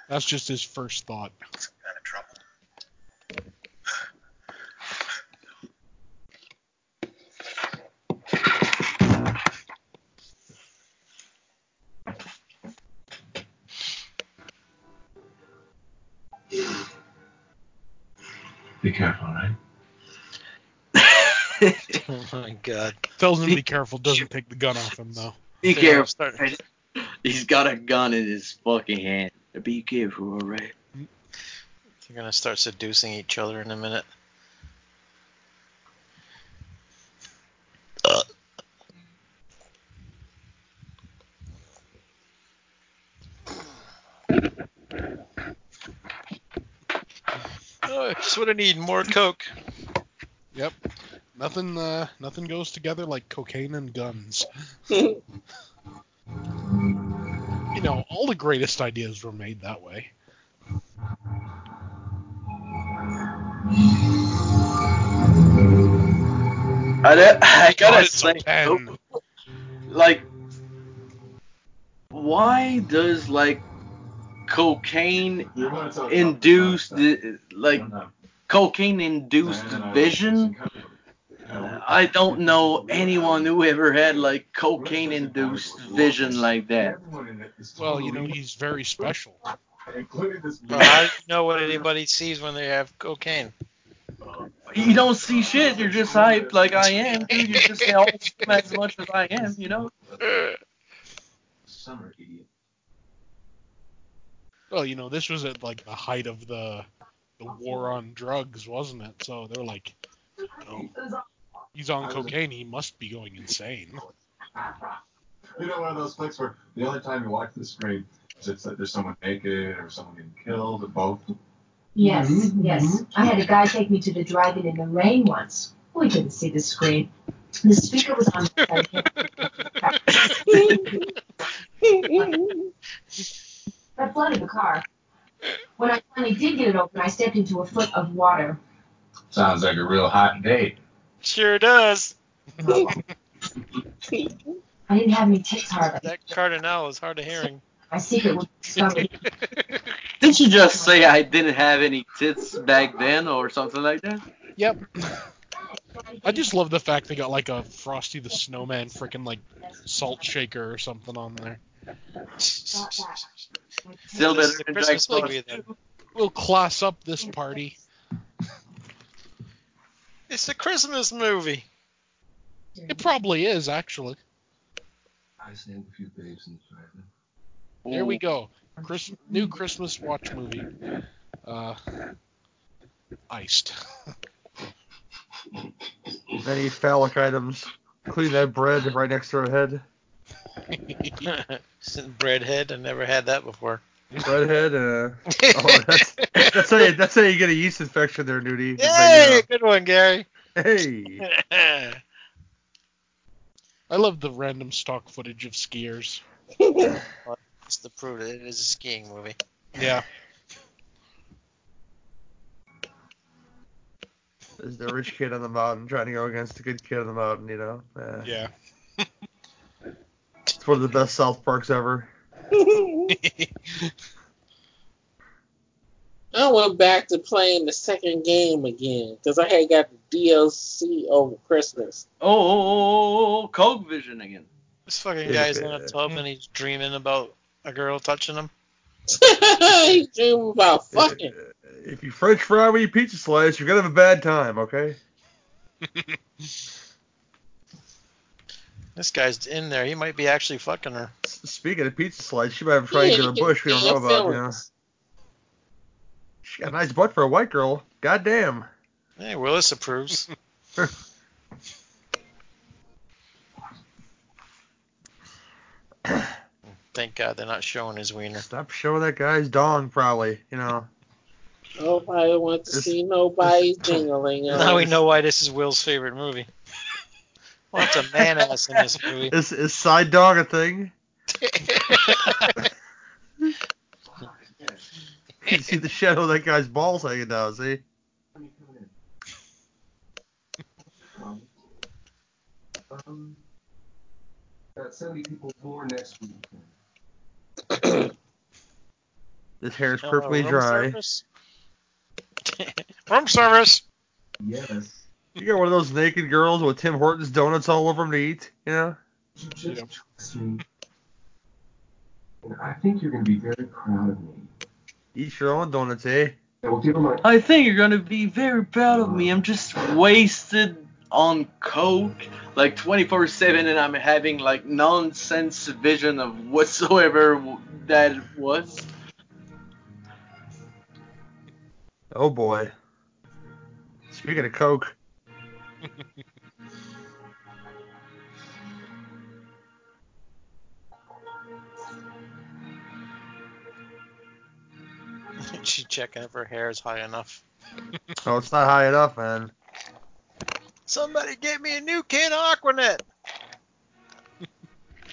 That's just his first thought. Some kind of trouble. Be careful, right? Oh my god. Tells him to be careful. Doesn't take the gun off him though. Be Yeah, careful. start- right? He's got a gun in his fucking hand. Be careful, alright? They're gonna start seducing each other in a minute. What I need, more coke. Yep. Nothing. Uh, nothing goes together like cocaine and guns. You know, all the greatest ideas were made that way. I, don't- I gotta say, like, why does like cocaine You're gonna talk about induce the the like cocaine induced vision? I don't know anyone who ever had like cocaine induced vision like that. Well, you know, he's very special. Including this But how do you know what anybody sees when they have cocaine? You don't see shit. You're just hyped like I am, dude. You're just almost as much as I am, you know. summer idiot. Well, you know, this was at like the height of the the war on drugs, wasn't it? So they're like, you know, he's on cocaine. He must be going insane. You know, one of those flicks where the only time you watch the screen is it's like there's someone naked or someone getting killed or both. Yes, mm-hmm. yes. I had a guy take me to the drive-in in the rain once. We couldn't see the screen. The speaker was on. that flooded the car. When I finally did get it open, I stepped into a foot of water. Sounds like a real hot date. Sure does. I didn't have any tits hard. That cardinal is hard of hearing. My secret was discovered. Didn't you just say I didn't have any tits back then or something like that? Yep. I just love the fact they got like a Frosty the Snowman freaking like salt shaker or something on there. Still This is better a than Christmas Jack movie, then. We'll class up this party. It's a Christmas movie. It probably is actually. I stand a few babes in the driveway. There we go. Chris, new Christmas watch movie. Uh, iced. Any phallic items, including that bread right next to her head. Breadhead. I never had that before. Breadhead. Uh, oh, that's that's how you that's how you get a yeast infection there, Nudie. Just Hey, good one, Gary. Hey. I love the random stock footage of skiers. It's the proof that it is a skiing movie. Yeah. There's the rich kid on the mountain trying to go against the good kid on the mountain, you know. Uh, Yeah. It's one of the best South Parks ever. I went back to playing the second game again because I had got the DLC over Christmas. Oh, oh, oh, oh, Coke Vision again. This fucking guy's in a tub and he's dreaming about a girl touching him. he dreaming about fucking. If you French fry with your pizza slice, you're gonna have a bad time, okay? This guy's in there. He might be actually fucking her. Speaking of pizza slice, she might have tried to get a bush we don't know about, you know. She got a nice butt for a white girl. God damn. Hey, Willis approves. Thank God they're not showing his wiener. Stop showing that guy's dong, probably, you know. Oh, Nobody wants to This- see nobody's dingling. Now we know why this is Will's favorite movie. What's a man ass in this movie? Is, is side dog a thing? You see the shadow of that guy's balls hanging down, see? Let me come in. Um, um, got 70 people more next week. This hair is Uh, perfectly room dry. service? room service. Yes. You got one of those naked girls with Tim Hortons donuts all over them to eat, you know? You just trust me. And I think you're going to be very proud of me. Eat your own donuts, eh? I will my I think you're gonna be very proud of me. I'm just wasted on coke like 24/7, and I'm having like nonsense vision of whatsoever that was. Oh boy. Speaking of Coke, She's checking if her hair is high enough. oh, it's not high enough, man. Somebody get me a new can of Aqua Net.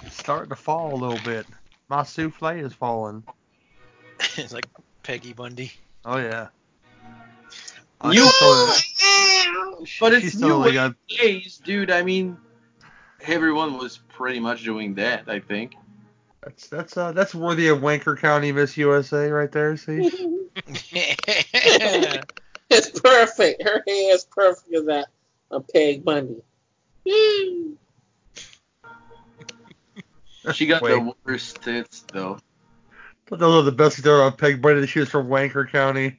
It's starting to fall a little bit. My souffle is falling. it's like Peggy Bundy. Oh yeah. You- She's But it's new totally got, days, dude. I mean, everyone was pretty much doing that. I think. that's that's uh that's worthy of Wanker County Miss USA right there. See, It's perfect. Her hair is perfect as that of Peg Bundy. Hmm. She got Wait. the worst tits though. But those are the best there on Peg Bundy. She was from Wanker County.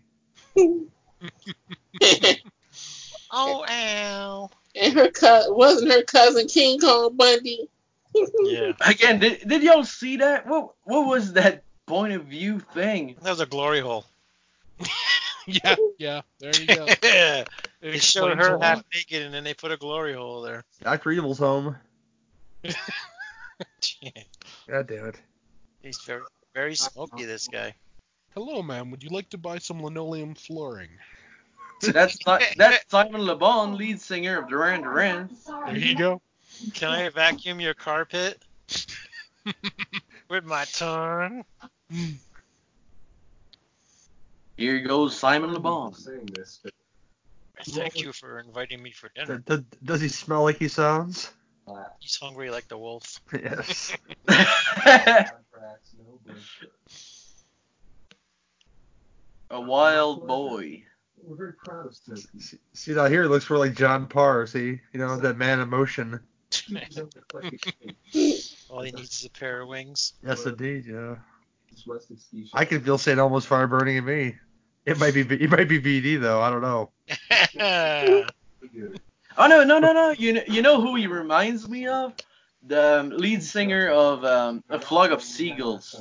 Oh, ow. and her co- wasn't her cousin King Kong Bundy. Yeah. Again, did, did y'all see that? What what was that point of view thing? That was a glory hole. Yeah, yeah. There you go. they It showed her half naked and then they put a glory hole there. Doctor Evil's home. God damn it. He's very, very smoky, this guy. Hello, ma'am. Would you like to buy some linoleum flooring? That's that's Simon Le Bon, lead singer of Duran Duran. There you go. Can I vacuum your carpet? With my tongue? Here goes Simon Le Bon. saying this, Thank you for inviting me for dinner. D- d- does he smell like he sounds? He's hungry like the wolf. Yes. contracts, no bullshit. A wild boy. We're very proud of Smith. See, see now here it looks more like John Parr. See, you know that man in motion. All he needs is a pair of wings. Yes, indeed. Yeah. This rustic ski shop. I can feel St. Elmo's fire burning in me. It might be it might be VD though. I don't know. Oh no no no no! You know, you know who he reminds me of? The um, lead singer of um, A Flock of Seagulls.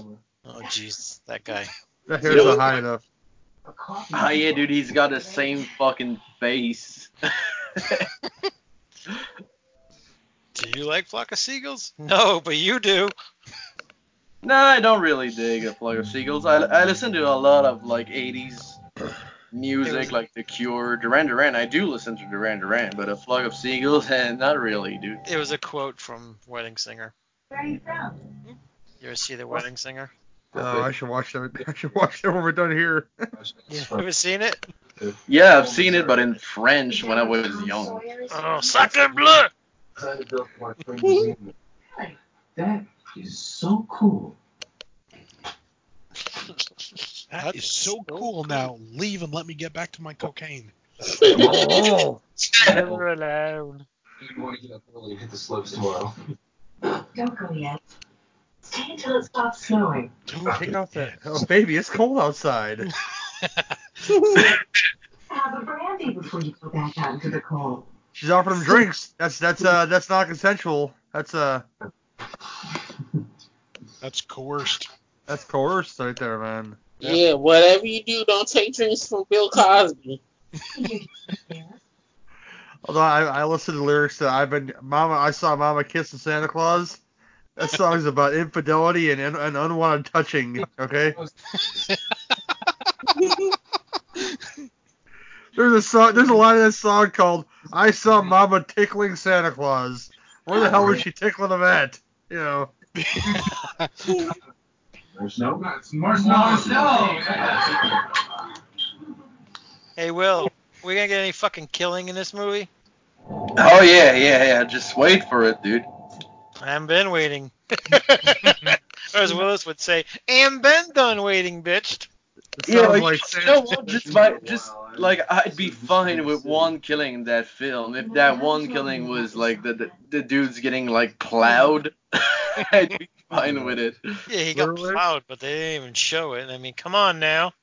oh jeez, that guy. That hair's not high enough. Ah yeah, dude, he's got the same fucking face. Do you like Flock of Seagulls? No, but you do. no, I don't really dig A Flock of Seagulls. I, I listen to a lot of like 80s music, like The Cure, Duran Duran. I do listen to Duran Duran, but A Flock of Seagulls, and not really, dude. It was a quote from Wedding Singer. Where are you from? You ever see the Wedding Singer? Oh, I should watch that. I should watch that when we're done here. Have You ever seen it? Yeah, I've seen it, but in French when I was young. Oh, sacre bleu! kind of built my friend museum. That is so cool. That is so cool. Now leave and let me get back to my cocaine. Oh, Never alone. You want to get up early and hit the slopes tomorrow. Don't go yet. Stay until it stops snowing. Don't take off that. Oh, baby, it's cold outside. Have a brandy before you go back out into the cold. She's offering him drinks. That's that's uh that's not consensual. That's uh That's coerced. that's coerced right there, man. Yeah, whatever you do, don't take drinks from Bill Cosby. Although I, I listened to the lyrics to I've been Mama I saw Mama kissing Santa Claus. That song's about infidelity and, and, and unwanted touching. Okay. There's a song. There's a line in that song called "I saw Mama tickling Santa Claus." Where the hell was she tickling him at? You know. There's no. More snow. snow. Hey, Will, we gonna get any fucking killing in this movie? Oh yeah, yeah, yeah. Just wait for it, dude. I haven't been waiting. or as Willis would say, "I'm been done waiting, bitch." It Yeah, sounds you, like you know what? Just by, just like I'd be fine with one killing in that film if that one killing was like the the, the dude's getting like plowed. I'd be fine with it. Yeah, he got Literally? plowed, but they didn't even show it. I mean, come on now.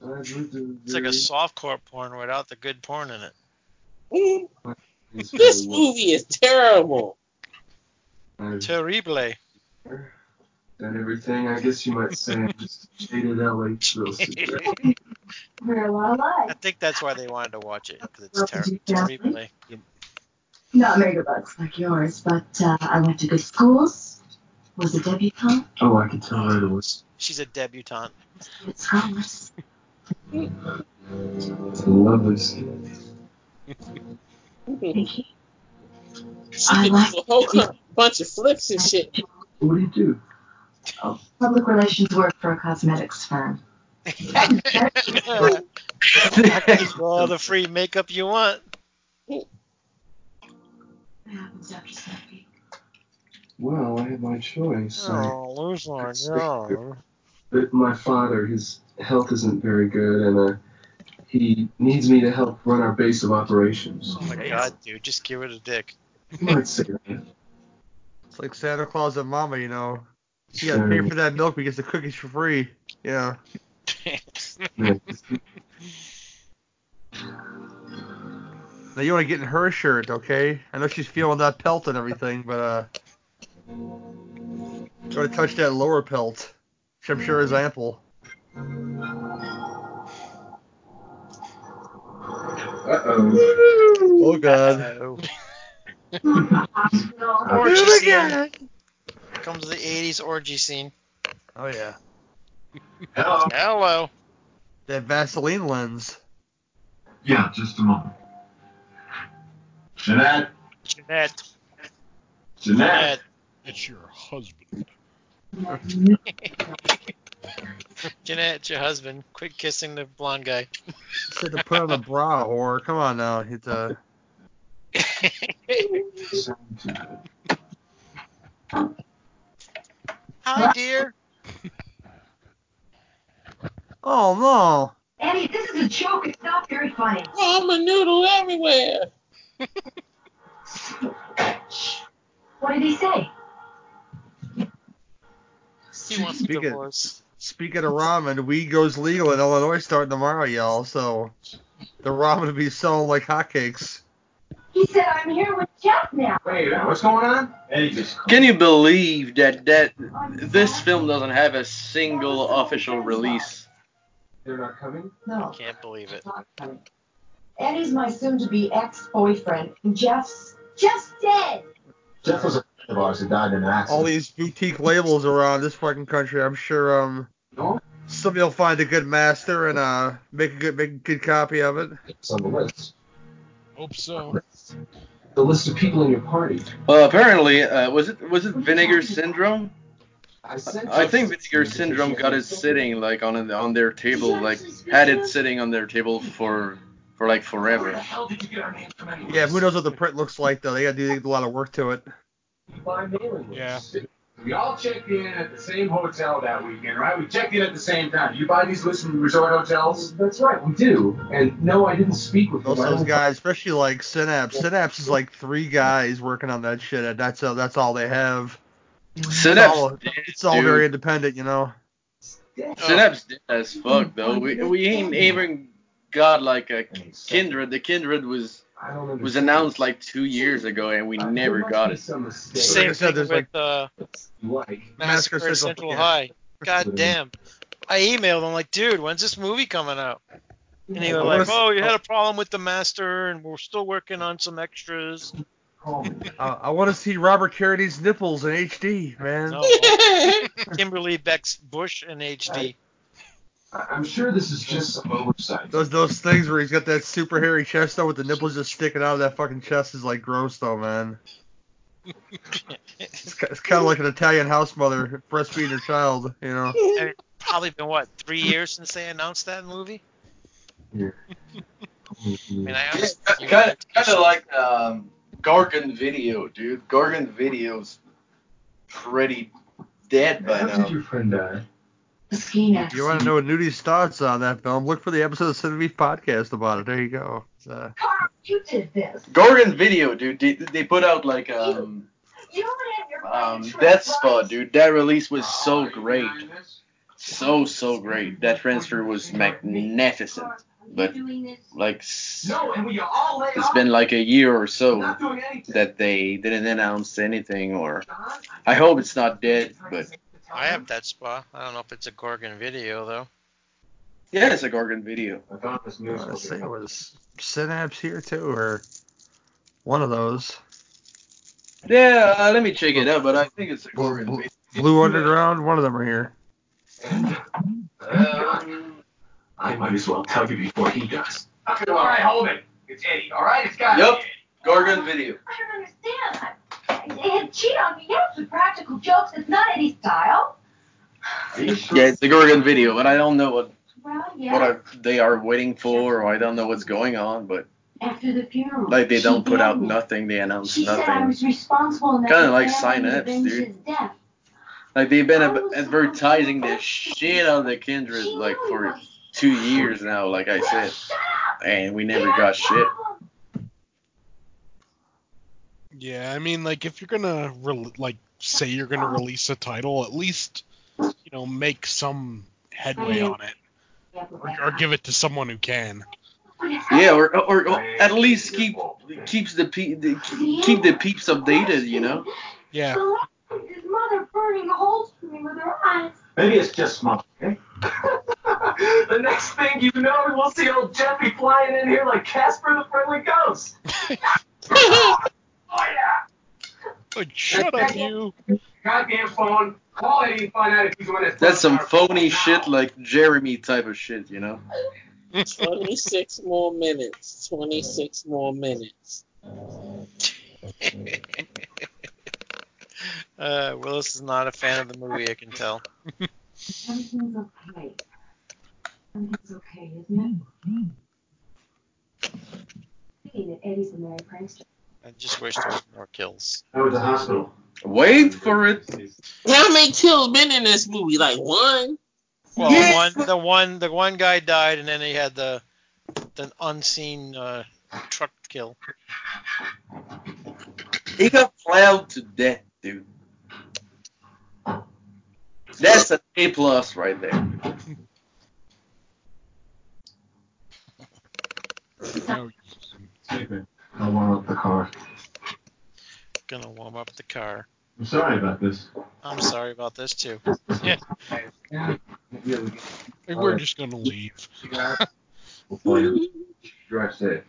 It's like a softcore porn without the good porn in it. This movie is terrible. I've Terrible. done everything I guess you might say. I'm just jaded LA thrill seeker. We're a lot I think that's why they wanted to watch it because it's Well, ter- did you family? terrible. Not megabucks like yours, but uh, I went to good schools. Was a debutante. Oh, I can tell right away. She's a debutante. Good scholars. It's a lovely skin. Thank. She I could like do a whole co- bunch of flips and shit. What do you do? Public relations work for a cosmetics firm. All the free makeup you want. What happens after Snuffy? Well, I had my choice. I, Oh, loser, no. but my father, his health isn't very good, and uh, he needs me to help run our base of operations. Oh my god, dude, just give it a dick. You might say that. It's like Santa Claus and Mama, you know. You gotta pay for that milk, but he the cookies for free. Yeah. Yeah. Now you want to get in her shirt, okay? I know she's feeling that pelt and everything, but uh, you want to touch that lower pelt, which I'm sure is ample. Uh-oh. Oh God. Oh. Orgy Do scene. again. Comes the 80s orgy scene. Oh yeah. Hello. Hello. That Vaseline lens. Yeah, just a moment. Jeanette. Jeanette. Jeanette. Jeanette. It's your husband. Jeanette, your husband. Quit kissing the blonde guy. Said to put on a bra, or come on now. It's uh, Sound. Hi, dear. Oh no. Eddie, this is a joke. It's not very funny. I'm a noodle everywhere. What did he say? He wants a Speaking- divorce. Speaking of ramen, weed goes legal in Illinois starting tomorrow, y'all. So the ramen will be selling like hotcakes. He said, I'm here with Jeff now. Wait, what's going on? Can you believe that that this film doesn't have a single official release? They're not coming? No. I Can't believe it. Eddie's my soon-to-be ex-boyfriend, and Jeff's just dead. Jeff was a friend of ours who died in an accident. All these boutique labels around this fucking country. I'm sure um No? somebody will find a good master and uh make a good make a good copy of it. It's on the list. Hope so. The list of people in your party. Well, apparently, uh, was it was it Vinegar Syndrome? I I think Vinegar Syndrome got it sitting like on on their table, like had it sitting on their table for for like Where the forever. hell did you get our name from? Yeah, who knows what the print looks like though? They gotta do a lot of work to it. By mailing Yeah. Lists. We all checked in at the same hotel that weekend, right? We checked in at the same time. You buy these lists from resort hotels? That's right, we do. And no, I didn't speak with Most those guys, especially like Synapse. Synapse is like three guys working on that shit. And that's uh, that's all they have. It's all, Synapse, it's all very independent, you know. Synapse did as fuck though. We we ain't even got like a Kindred. The Kindred was I don't understand. was announced like two years ago and we Uh, never got it. Some. Same I said, thing there's with uh, You like. Massacre Massacre Central, Central yeah. High. God damn. I emailed him like, dude, when's this movie coming out? And he was like, oh, you had a problem with the master, and we're still working on some extras. Uh, I want to see Robert Carradine's nipples in HD, man. No, Kimberly Beck's Bush in HD. I- I'm sure this is just some oversight. Those those things where he's got that super hairy chest though with the nipples just sticking out of that fucking chest is like gross though, man. It's, it's kind of like an Italian house mother breastfeeding her child, you know. And it's probably been what three years since they announced that movie. I mean, I understand. Kind of, kind of like um, Gorgon Video, dude. Gorgon Video's pretty dead by How did now. your friend die? The skiing you want to know what Nudie's thoughts on that film, look for the episode of Cinema Beef podcast about it. There you go. It's, uh, Carl, you did this. Gorgon Video, dude. They, they put out like um You would have your um Death Trip Spot, dude. That release was so great, so so great. That transfer was magnificent. But like s- No, and we all lay it's off. been like a year or so Not doing anything. that they didn't announce anything, or I hope it's not dead, but I have that spot. I don't know if it's a Gorgon video though. yeah, it's a Gorgon Video. I thought this news let's was see, was Synapse here too, or one of those. Yeah, uh, let me check it out, but I think it's a Gorgon Gargan Blue, Video. Blue Underground, one of them are here. Um, I might as well tell you before he does. Okay, all right, hold it. It's Eddie, all right? It's got Yup. Gorgon Video. I don't understand. I, I, cheat on me, yes, with practical jokes. It's not Eddie's style. Are you sure? Yeah, it's a Gorgon Video, but I don't know what Well, yeah. what are, they are waiting for, or I don't know what's going on, but After the funeral. like they don't put out me. nothing, they announce She said I nothing. was responsible Kinda like family to Synapse, dude. Like they've been ab- advertising the shit out of the Kindred like for two years now, like I said, and we never got a shit. Problem. Yeah, I mean, like if you're gonna re- like say you're gonna release a title, at least you know make some headway on it, or, or give it to someone who can. Yeah, or, or, or at least keep keeps the, pe- the keep the peeps updated, you know. Yeah, His mother burning holes for me with her eyes. Maybe it's just mom, okay? Eh? the next thing you know, we'll see old Jeffy flying in here like Casper the Friendly Ghost. oh, yeah. like shut up, you. Goddamn phone. Call Eddie and find out if he's the one that's... That's some phony shit, like Jeremy type of shit, you know. 26 more minutes. 26 more minutes. Uh, Willis is not a fan of the movie, I can tell. Everything's okay. Everything's okay, isn't it? Thinking that Eddie's a merry prankster. I just wish there was more kills. I went to the hospital. Wait for it. How many kills been in this movie? Like one? Well, Yes! one the one the one guy died, and then he had the the unseen uh, truck kill. He got plowed to death, dude. That's an A plus right there. No, Take it. I'll warm up the car. Gonna warm up the car. I'm sorry about this. I'm sorry about this too. hey, we're just gonna leave. We'll call you. Drive safe.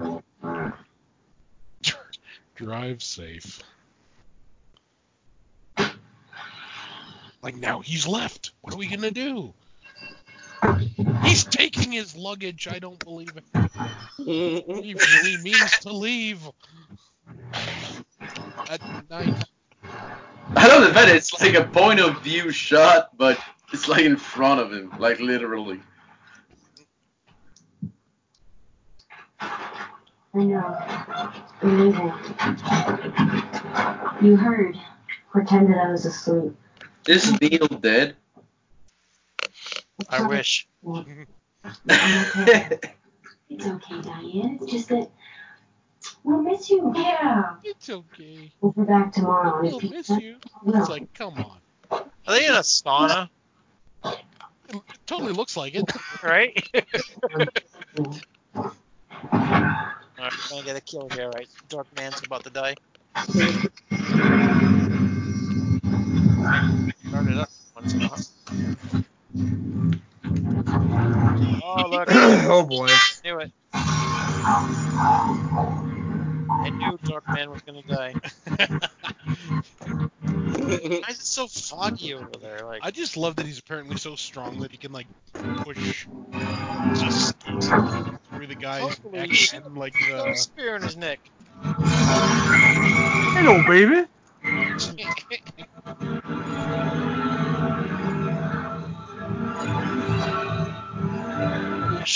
All right. Drive safe. Like now he's left. What are we gonna do? He's taking his luggage. I don't believe it. He really means to leave. At night. I love the fact it's like a point of view shot, but it's like in front of him, like literally. I know. I'm leaving. You heard. Pretended I was asleep. Is Neil dead? I wish. It's okay, Diane. It's just that we'll miss you. Yeah. It's okay. We'll be back tomorrow. We'll if miss you. Will. It's like, come on. Are they in a sauna? It totally looks like it. Right? Alright, we're gonna get a kill here, right? Dark Man's about to die. Start it up once in a while. Oh look, oh boy. knew it. I knew Dark Man was gonna die. Why is it so foggy over there? Like, I just love that he's apparently so strong that he can like push just through the guy's Hopefully neck he- and like got a the spear in his neck. Hello, baby.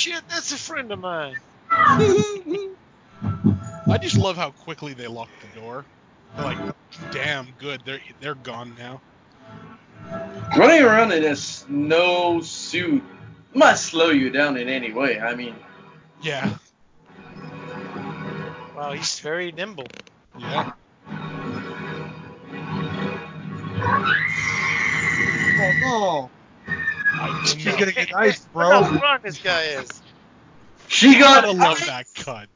Shit, that's a friend of mine. I just love how quickly they lock the door. They're like, damn good. They're they're gone now. Running around in a snow suit must slow you down in any way. I mean, Yeah. Wow, he's very nimble. Yeah. Oh no. I She's gonna get ice, Look how bro. strong this guy is. she got Gotta love that cut.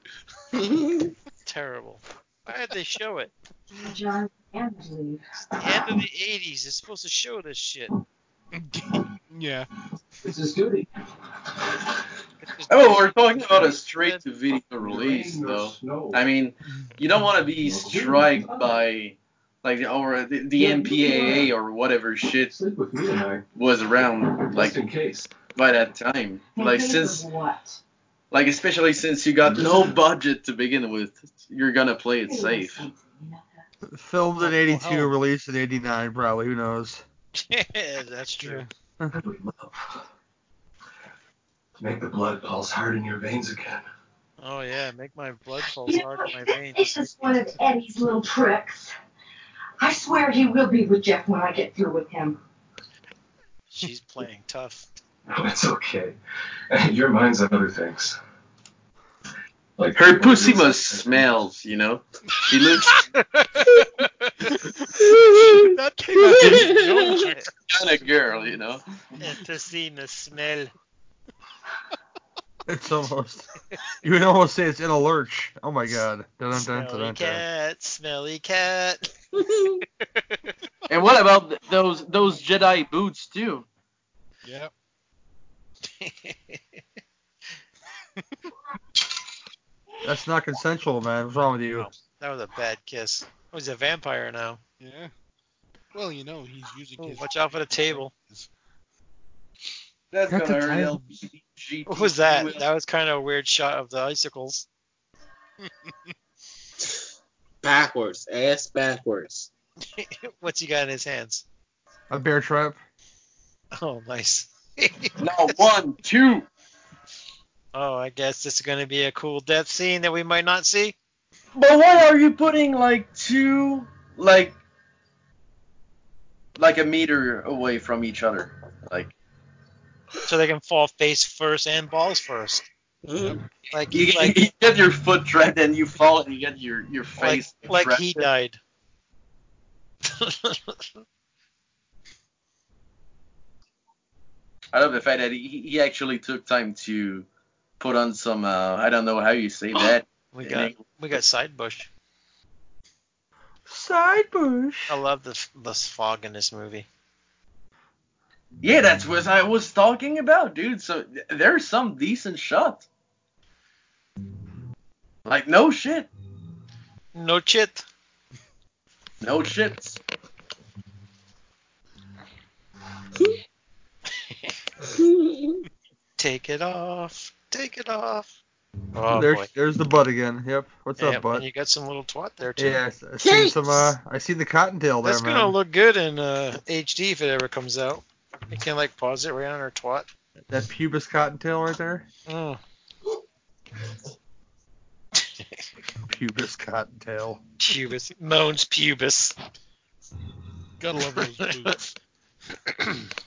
Terrible. Why did they show it? John and. It's the end of the 80s. They're supposed to show this shit. yeah. It's his duty. Oh, we're talking about a straight to video release, though. I mean, you don't want to be struck by like or the, the MPAA or whatever shit Sleep with me tonight, was around like just in case. by that time. Like since what? like especially since you got no budget to begin with, you're gonna play it safe. Filmed in Well, 82, hell. released in 89, probably. Who knows? yeah, that's true. Yeah. I would love to make the blood pulse hard in your veins again. Oh yeah, make my blood pulse hard in my veins. It's just one of Eddie's little tricks. I swear he will be with Jeff when I get through with him. She's playing tough. No, it's okay. Your mind's on other things. Like Her pussy must smells, you know. She looks that came out of kind of girl, you know. And to see the smell. It's almost. You would almost say it's in a lurch. Oh my god. Dun, dun, dun, Smelly dun, dun. cat, smelly cat. And what about those those Jedi boots too? Yeah. That's not consensual, man. What's wrong with you? No. that was a bad kiss. Oh, he's a vampire now. Yeah. Well, you know, he's using Ooh, his. watch out for the table. That's That's gonna a hurt What was that? That was kind of a weird shot of the icicles. backwards, ass backwards. What's he got in his hands? A bear trap. Oh, nice. Now one, two. Oh, I guess this is going to be a cool death scene that we might not see. But why are you putting like two like like a meter away from each other? Like so they can fall face first and balls first. Mhm. Like You, like you get your foot trapped and you fall and you get your, your face like trapped. he died. I love the fact that he, he actually took time to put on some uh, I don't know how you say that. we got English. we got side bush. Side bush. I love the the fog in this movie. Yeah, that's what I was talking about, dude. So there's some decent shots. Like no shit, No chit. no shits. Take it off. Take it off. Oh there's boy. there's the butt again. Yep. What's Yeah, up, butt? and you got some little twat there too. Yeah, I I see some. Uh, I see the cottontail there, That's man. gonna look good in uh, HD if it ever comes out. You can like pause it right on her twat. That pubis cottontail right there. Mm. Pubis cottontail. Pubis. Moans pubis. Gotta love those boots.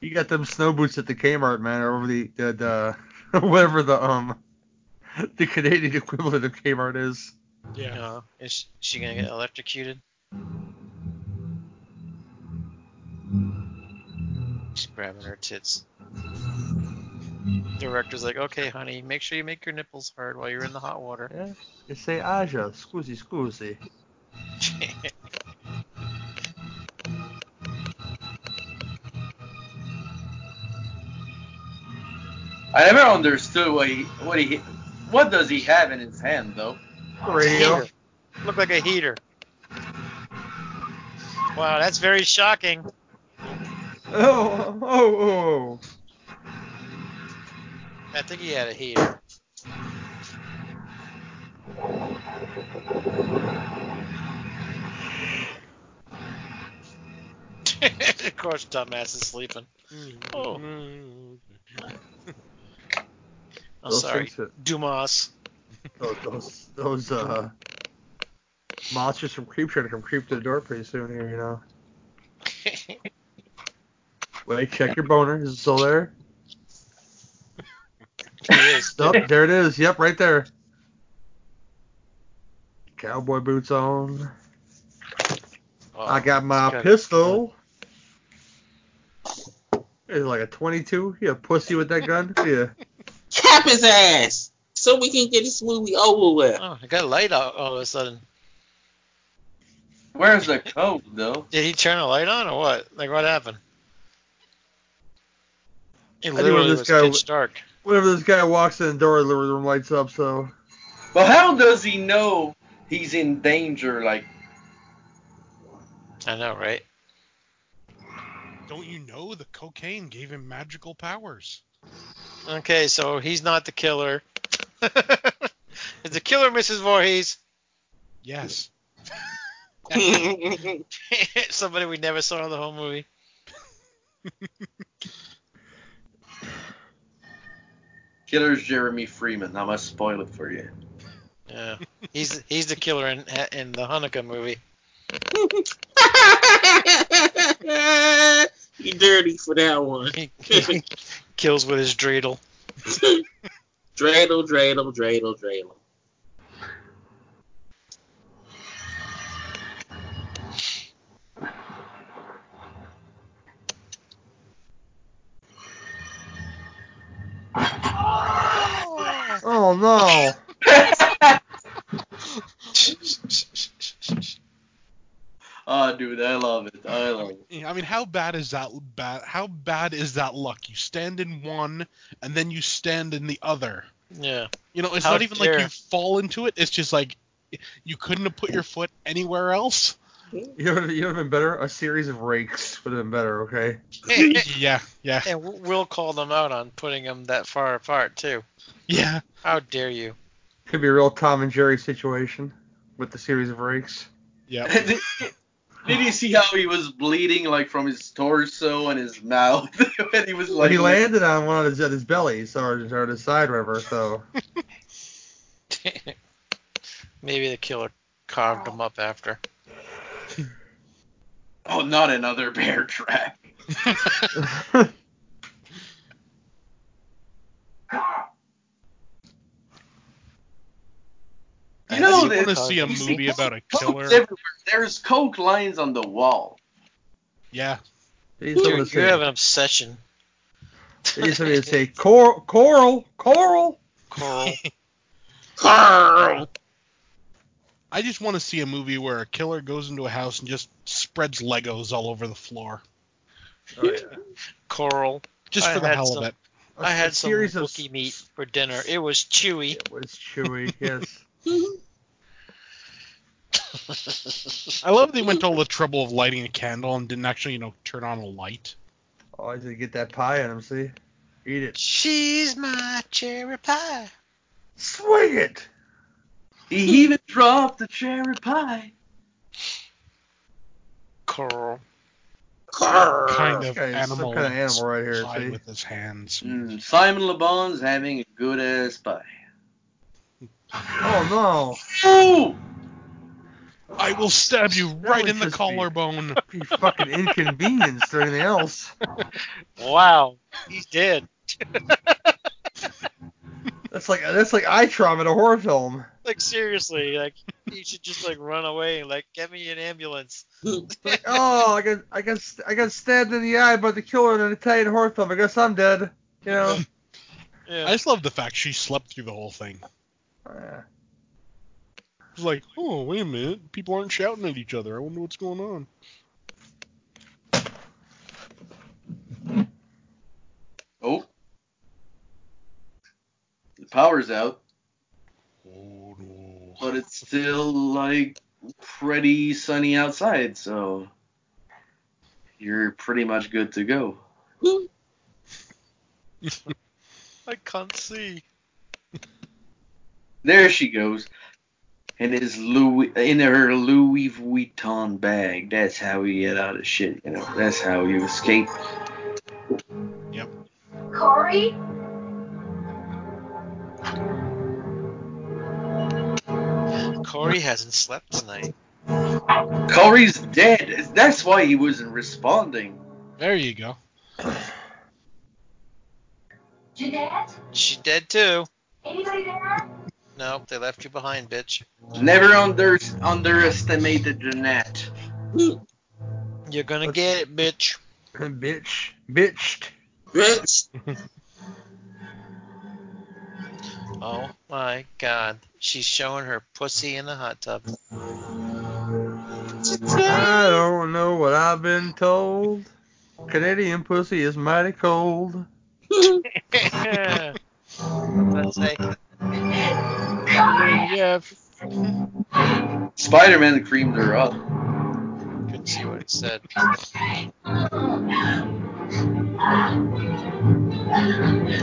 You got them snow boots at the Kmart, man, or over the the, the whatever the um the Canadian equivalent of Kmart is. Yeah. Uh, is she gonna get electrocuted? She's grabbing her tits. Mm-hmm. Director's like, okay, honey, make sure you make your nipples hard while you're in the hot water. Yeah. You say Aja, scusi, scusi. I never understood what he what he what does he have in his hand though. Radio. Heater. Look like a heater. Wow, that's very shocking. Oh, oh, oh. I think he had a heater. of course, dumbass is sleeping. Oh. I'm Those sorry, that- Dumas. Those, those, those uh, monsters from Creep Show to come creep to the door pretty soon here, you know. Wait, check your boner. Is it still there? He is. There it is. Yep, right there. Cowboy boots on. Oh, I got my got- pistol. It's like a 22. You a pussy with that gun? Yeah. Cap his ass so we can get this movie over with. Oh, it got light out all of a sudden. Where's the code though? Did he turn a light on or what? Like what happened? It I knew literally this was guy pitch dark. Whenever this guy walks in the door, the room lights up. So But how does he know he's in danger? Like I know, right? Don't you know the cocaine gave him magical powers? Okay, so he's not the killer. Is the killer Mrs. Voorhees? Yes. Somebody we never saw in the whole movie. killer's Jeremy Freeman. I must spoil it for you. Yeah, he's he's the killer in in the Hanukkah movie. you dirty for that one. He, he kills with his dreidel. dreidel, dreidel, dreidel, dreidel. Oh no. Oh, dude, I love it. I love it. I mean, how bad is that bad? How bad is that luck? You stand in one, and then you stand in the other. Yeah. You know, it's How not even dare. like you fall into it. It's just like you couldn't have put your foot anywhere else. You know, you know, been better. A series of rakes would have been better. Okay. yeah, yeah, And we'll call them out on putting them that far apart too. yeah. How dare you? Could be a real Tom and Jerry situation with the series of rakes. Yeah. did, did you see how he was bleeding like from his torso and his mouth when he was Like like he landed on one of his his belly, so or, or his side, whatever. So Maybe the killer carved him up after. Oh, not another bear trap. You know, you want to see a movie see about a killer. Everywhere. There's coke lines on the wall. Yeah. You have an obsession. They used to say coral, coral, coral, coral. I just want to see a movie where a killer goes into a house and just spreads Legos all over the floor, Oh, yeah. Coral. just I for the had hell some- of it. A- I a had some series of meat for dinner. It was chewy. It was chewy. Yes. I love they went to all the trouble of lighting a candle and didn't actually, you know, turn on a light. Oh, I did get that pie in him. See, eat it. She's my cherry pie. Swing it. He even dropped the cherry pie. Coral. Carl. Kind of guy is some animal, kind of animal right here, see? with his hands. Mm, Simon Le Bon's having a good ass pie. Oh Ooh! I will stab you That right in the just be- collarbone. no. Be fucking inconvenienced or anything else. Wow. He's dead. That's like that's like eye trauma in a horror film. Like seriously, like you should just like run away and like get me an ambulance. Like, oh, I got I got I got stabbed in the eye by the killer in an Italian horror film. I guess I'm dead. You know. Yeah. I just love the fact she slept through the whole thing. Yeah. It's like, oh, wait a minute. People aren't shouting at each other. I wonder what's going on. Power's out, Oh, no. but it's still like pretty sunny outside, so you're pretty much good to go. I can't see. There she goes. In his Louis, in her Louis Vuitton bag. That's how you get out of shit. You know. That's how you escape. Yep. Corey? Corey hasn't slept tonight. Corey's dead. That's why he wasn't responding. There you go. Jeanette? She dead too. Anybody there? Nope, they left you behind, bitch. Never under underestimate the Jeanette. You're gonna get it, bitch. bitch, bitched. Bitch. Oh my god. She's showing her pussy in the hot tub. I don't know what I've been told. Canadian pussy is mighty cold. What's that say? Yeah. Spider-Man creamed her up. Couldn't see what it said.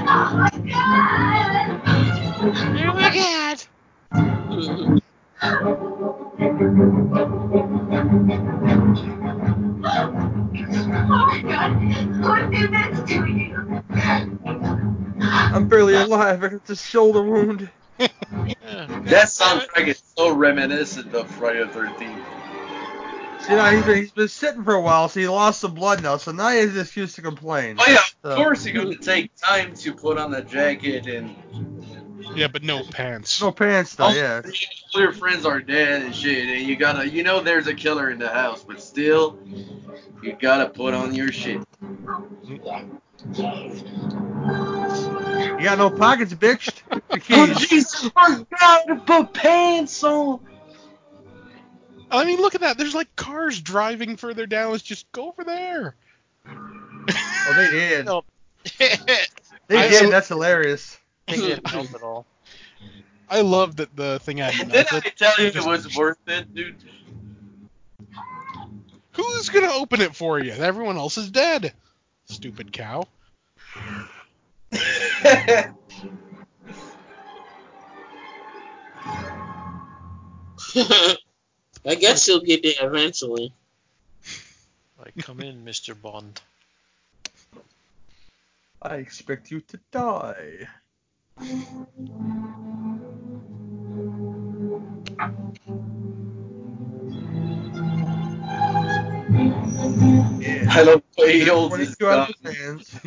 Oh my god! Oh my god! Oh god! What did this to you? I'm barely alive. I got this shoulder wound. Yeah. That soundtrack is so reminiscent of Friday the 13th. You know, he's been, he's been sitting for a while, so he lost some blood now. So now he has an excuse to complain. Oh yeah, So- of course you're going to take time to put on a jacket and Yeah, but no pants. No pants though. Yeah. all your friends are dead and shit, and you gotta, you know, there's a killer in the house, but still, you gotta put on your shit. You got no pockets, bitch. The Oh keys. Jesus, I forgot to put pants on. I mean, look at that. There's like cars driving further down. Let's just go over there. Oh, they did. No. They I- did. That's hilarious. They didn't help at all. I love that the thing had And then I melted. tell you it was worth it, dude. Who's gonna open it for you? Everyone else is dead. Stupid cow. I guess she'll get there eventually. Like, come in, Mr. Bond. I expect you to die. Yeah. I love the way he holds his gun. hands.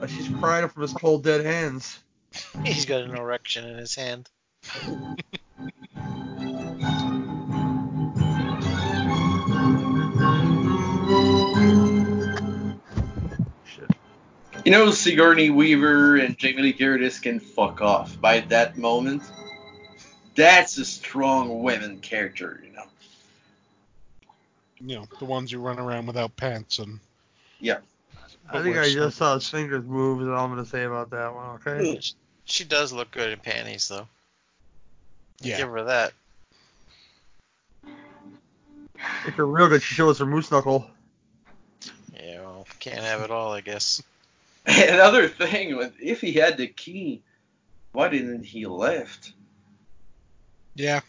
Uh, she's crying from his cold dead hands. He's got an erection in his hand. You know, Sigourney Weaver and Jamie Lee Curtis can fuck off by that moment. That's a strong women character, you know. You know, the ones who run around without pants and. Yeah. I think I just saw his fingers move. Is all I'm gonna say about that one. Okay. Hmm. She does look good in panties, though. Yeah. Give her that. If you're real good, she shows her moose knuckle. Yeah, well, can't have it all, I guess. Another thing, if he had the key, why didn't he left? Yeah.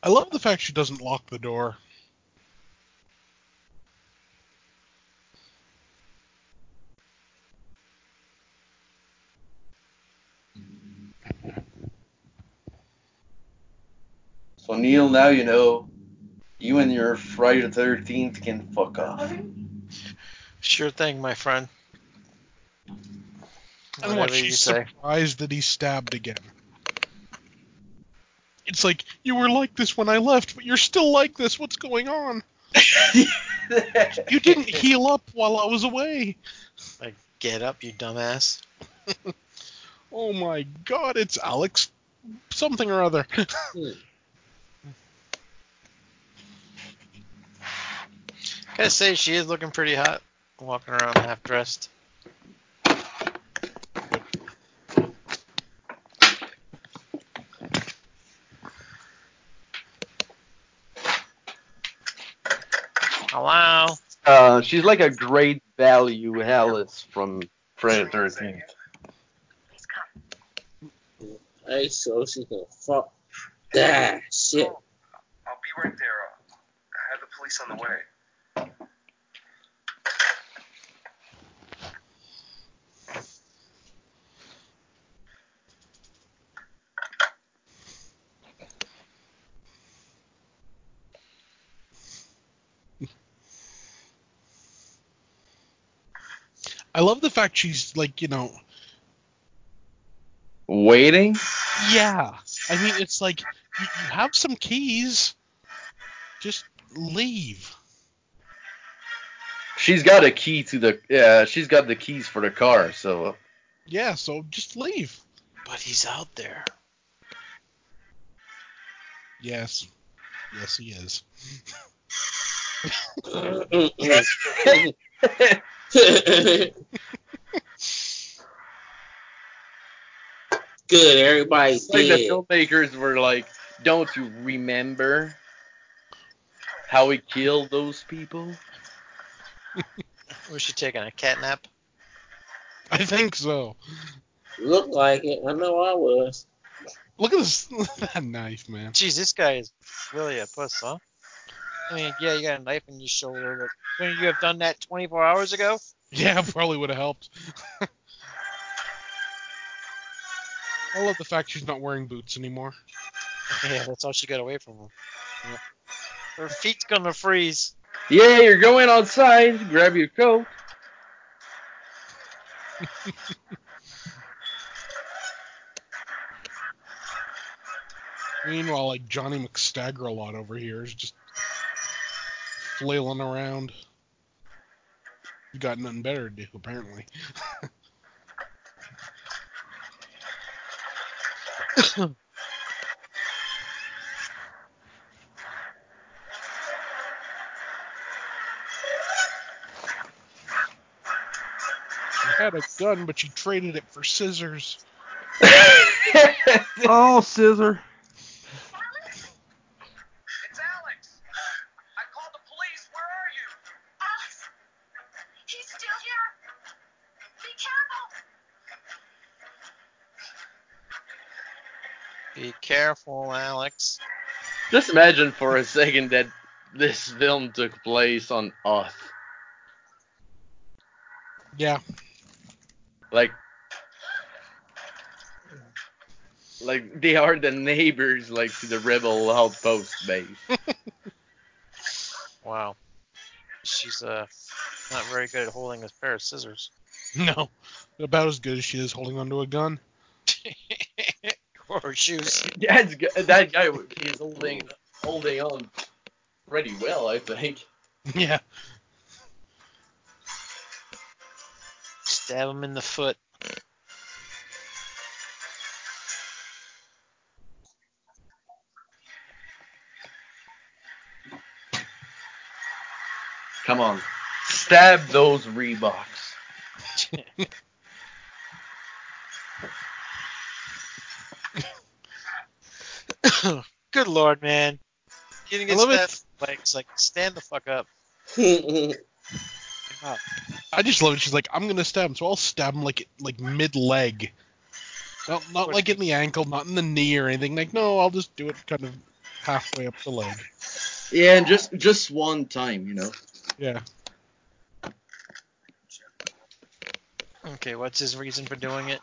I love the fact she doesn't lock the door. So Neil, now you know. You and your Friday the Thirteenth can fuck off. Sure thing, my friend. And what, Whatever you say. surprised that he's stabbed again. It's like, you were like this when I left, but you're still like this. What's going on? You didn't heal up while I was away. Like, get up, you dumbass. Oh my god, it's Alex something or other. Gotta say, she is looking pretty hot, walking around half dressed. Hello. Uh, she's like a great value Alice from Friday the Thirteenth. He's come. Hey, so she can fuck. Ah, shit. I'll be right there. I have the police on the way. I love the fact she's like, you know, Waiting? yeah. I mean, it's like you, you have some keys. Just leave. She's got a key to the. Yeah, she's got the keys for the car. So Yeah, so just leave. But he's out there. Yes. Yes, he is. Good, everybody's like the filmmakers were like, "Don't you remember how we killed those people?" Was she taking a cat nap? I think so. Look like it. I know I was. Look at this that knife, man. Jeez, this guy is really a puss, huh? I mean, yeah, you got a knife in your shoulder, but couldn't you have done that 24 hours ago? Yeah, probably would have helped. I love the fact she's not wearing boots anymore. Yeah, that's all she got away from him. Yeah. Her feet's gonna freeze. Yeah, you're going outside. Grab your coat. Meanwhile, like Johnny McStagger a lot over here is just flailing around. He's got nothing better to do, apparently. She had a gun, but you traded it for scissors. Oh, scissor. Be Alex. Just imagine for a second that this film took place on Earth. Yeah, Like, like they are the neighbors, like to the rebel outpost base. Wow. She's uh not very good at holding a pair of scissors. No, about as good as she is holding onto a gun. or shoes. That's that guy is holding holding on pretty well, I think. Yeah. Stab him in the foot. Come on, stab those Reeboks. Good lord, man. Getting his love it. fast legs, like stand the fuck up. Wow. I just love it. She's like, I'm gonna stab him, so I'll stab him like like mid leg. Not not like in the ankle, not in the knee or anything. Like, no, I'll just do it kind of halfway up the leg. Yeah, and just just one time, you know. Yeah. Okay, what's his reason for doing it?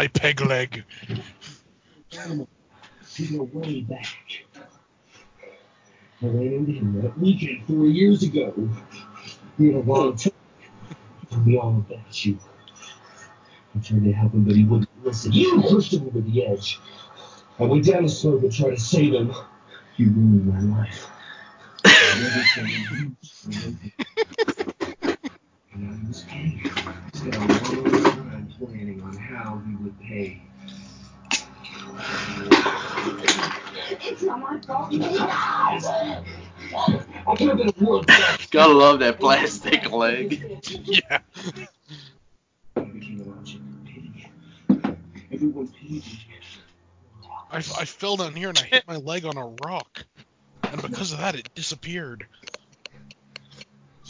My peg leg. to go way back. I ran into him that weekend four years ago. We had a long talk. He told me all about you. I tried to help him, but he wouldn't listen. You pushed him over the edge. I went down the slope and tried to save him. You ruined my life. Everything you I was. Spent a long time planning on how he would pay. It's not my fault. You guys. I could have been a world best. Gotta love that plastic leg. Yeah. I became an object of pity. Everyone pitied me. I, I fell down here and I hit my leg on a rock, and because of that, it disappeared.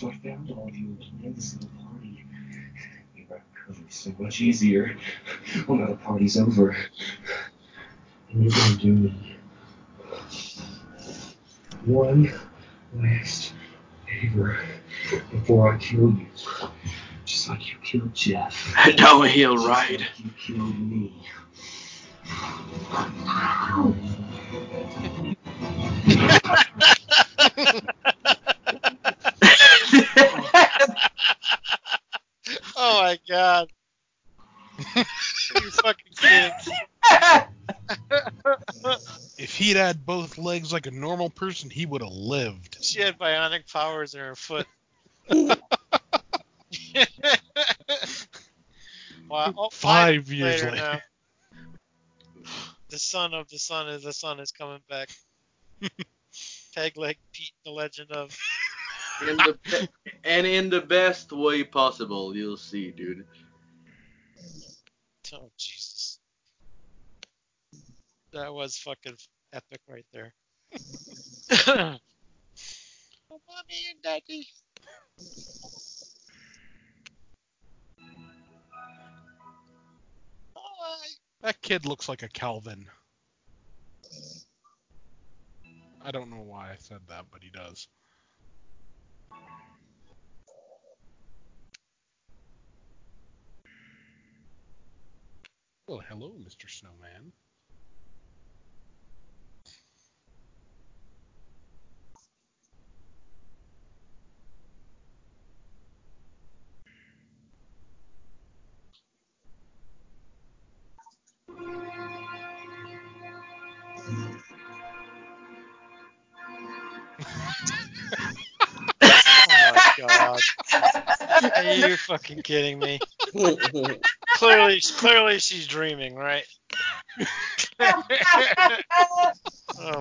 So I found all of you and planned this little party. It could be so much easier. Well, now the party's over. And you're gonna do me one last favor before I kill you. Just like you killed Jeff. Downhill Just ride. like you killed me. Oh my god. you fucking kids. If he'd had both legs like a normal person, he would have lived. She had bionic powers in her foot. wow. Oh, Five minutes years later. now. The son of the son of the son is coming back. Peg leg Pete, the legend of. In the be- and in the best way possible, you'll see, dude. Oh Jesus. That was fucking epic right there. oh, mommy and daddy. Oh, That kid looks like a Calvin. I don't know why I said that, but he does. Well, hello, Mr. Snowman. Are you fucking kidding me? Clearly, clearly she's dreaming, right? oh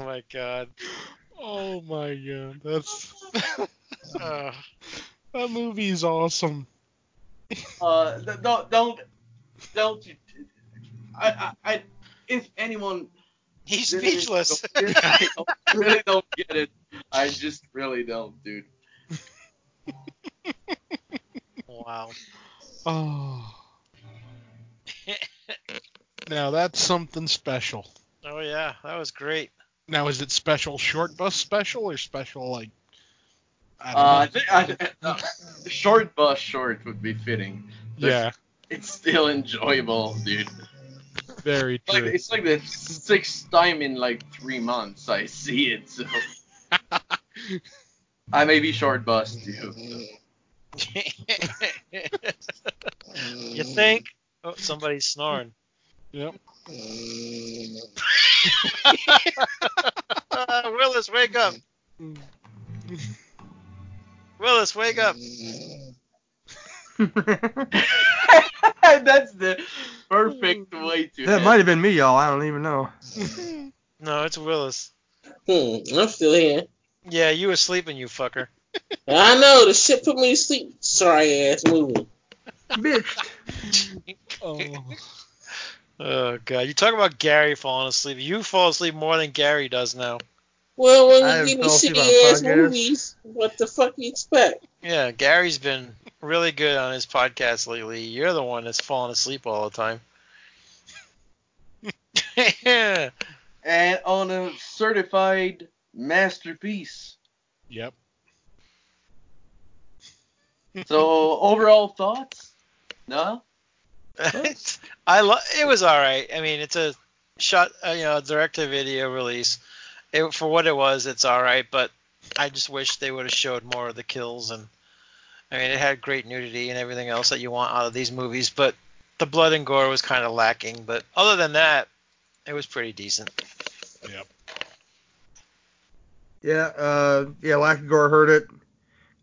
my god. Oh my god, that's Uh, that movie's awesome. Uh, don't don't don't. you- I I, I if anyone he's really speechless. don't get I don't- really don't get it. I just really don't, dude. Wow. Oh. now that's something special. Oh yeah, that was great. Now is it special short bus special or special like I don't Uh, I think I, uh, short bus short would be fitting. But Yeah, It's still enjoyable, dude. very It's like true. it's like the sixth time in like three months I see it. So I may be short bus too. you think? Oh, somebody's snoring. Yep. Willis, wake up! Willis, wake up! That's the perfect way to. that end. might have been me, y'all. I don't even know. No, it's Willis. Hmm, I'm still here. Yeah, you were sleeping, you fucker. I know the shit put me to sleep. Sorry ass movie. Bitch. Oh. Oh god, you talk about Gary falling asleep. You fall asleep more than Gary does now. Well, when I you haven't give me shitty ass movies, what the fuck you expect? Yeah, Gary's been really good on his podcast lately. You're the one that's falling asleep all the time. yeah. and on a certified masterpiece. Yep. So overall thoughts? No. I lo- it was all right. I mean, it's a shot, uh, you know, direct to video release. It, for what it was, it's all right. But I just wish they would have showed more of the kills and. I mean, it had great nudity and everything else that you want out of these movies, but the blood and gore was kind of lacking. But other than that, it was pretty decent. Yep. Yeah, uh, yeah, Lack of Gore heard it.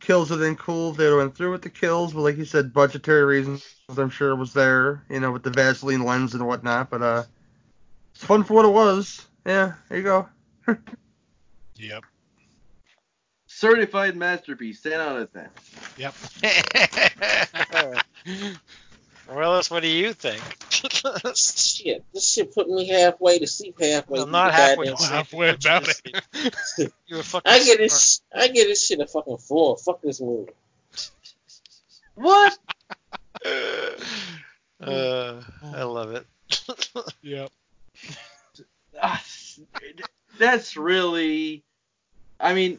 Kills would have been cool if they would have went through with the kills, but like you said, budgetary reasons I'm sure it was there, you know, with the Vaseline lens and whatnot. But uh, it's fun for what it was. Yeah, there you go. Yep. Certified masterpiece. Ten out of ten. Yep. Willis, what do you think? Shit, this shit put me halfway to sleep halfway. I'm not the halfway goddamn- to sleep. halfway about to it. sleep. You were fucking. I get smart. this. I get this shit a fucking four. Fuck this movie. What? Uh, I love it. Yep. That's really. I mean,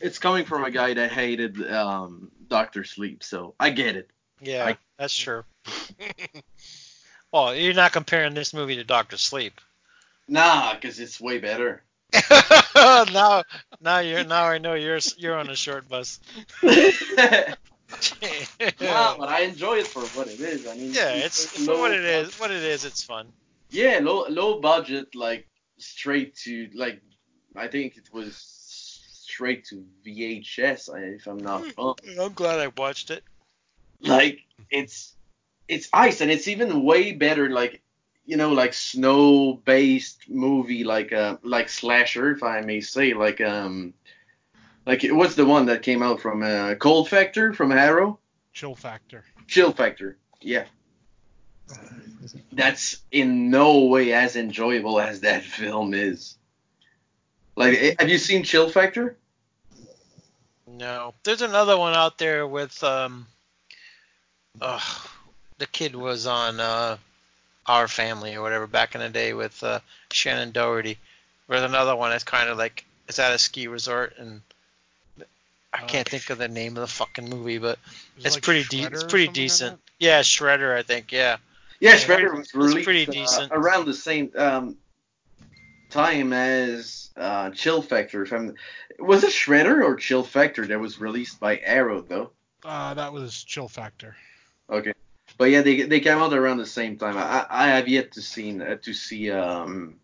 it's coming from a guy that hated um, Doctor Sleep, so I get it. yeah, I- that's true. well, you're not comparing this movie to Doctor Sleep. Nah, because it's way better. now, now you're now I know you're you're on a short bus. Nah, but I enjoy it for what it is. I mean, yeah, it's for what it is. budget- What it is, it's fun. Yeah, low low budget, like straight to like I think it was straight to VHS, if I'm not hmm, wrong. I'm glad I watched it. Like it's it's ice, and it's even way better. Like you know, like snow based movie, like uh like slasher, if I may say, like um. Like what's the one that came out from uh, Cold Factor from Arrow? Chill factor. Chill Factor. Yeah. That's in no way as enjoyable as that film is. Like, eh, have you seen Chill Factor? No, there's another one out there with um. Uh, the kid was on uh, Our Family or whatever back in the day with uh, Shannen Doherty. There's another one that's kind of like it's at a ski resort and I Uh, can't think of the name of the fucking movie, but it it's like pretty de- Shredder it's pretty something like decent. yeah, Shredder, I think. Yeah. Yeah, Yeah, Shredder was released pretty uh, decent. around the same um, time as uh, Chill Factor. If was it Shredder or Chill Factor that was released by Arrow though? Uh, that was chill factor. Okay, but yeah, they they came out around the same time. I I have yet to see uh, to see um,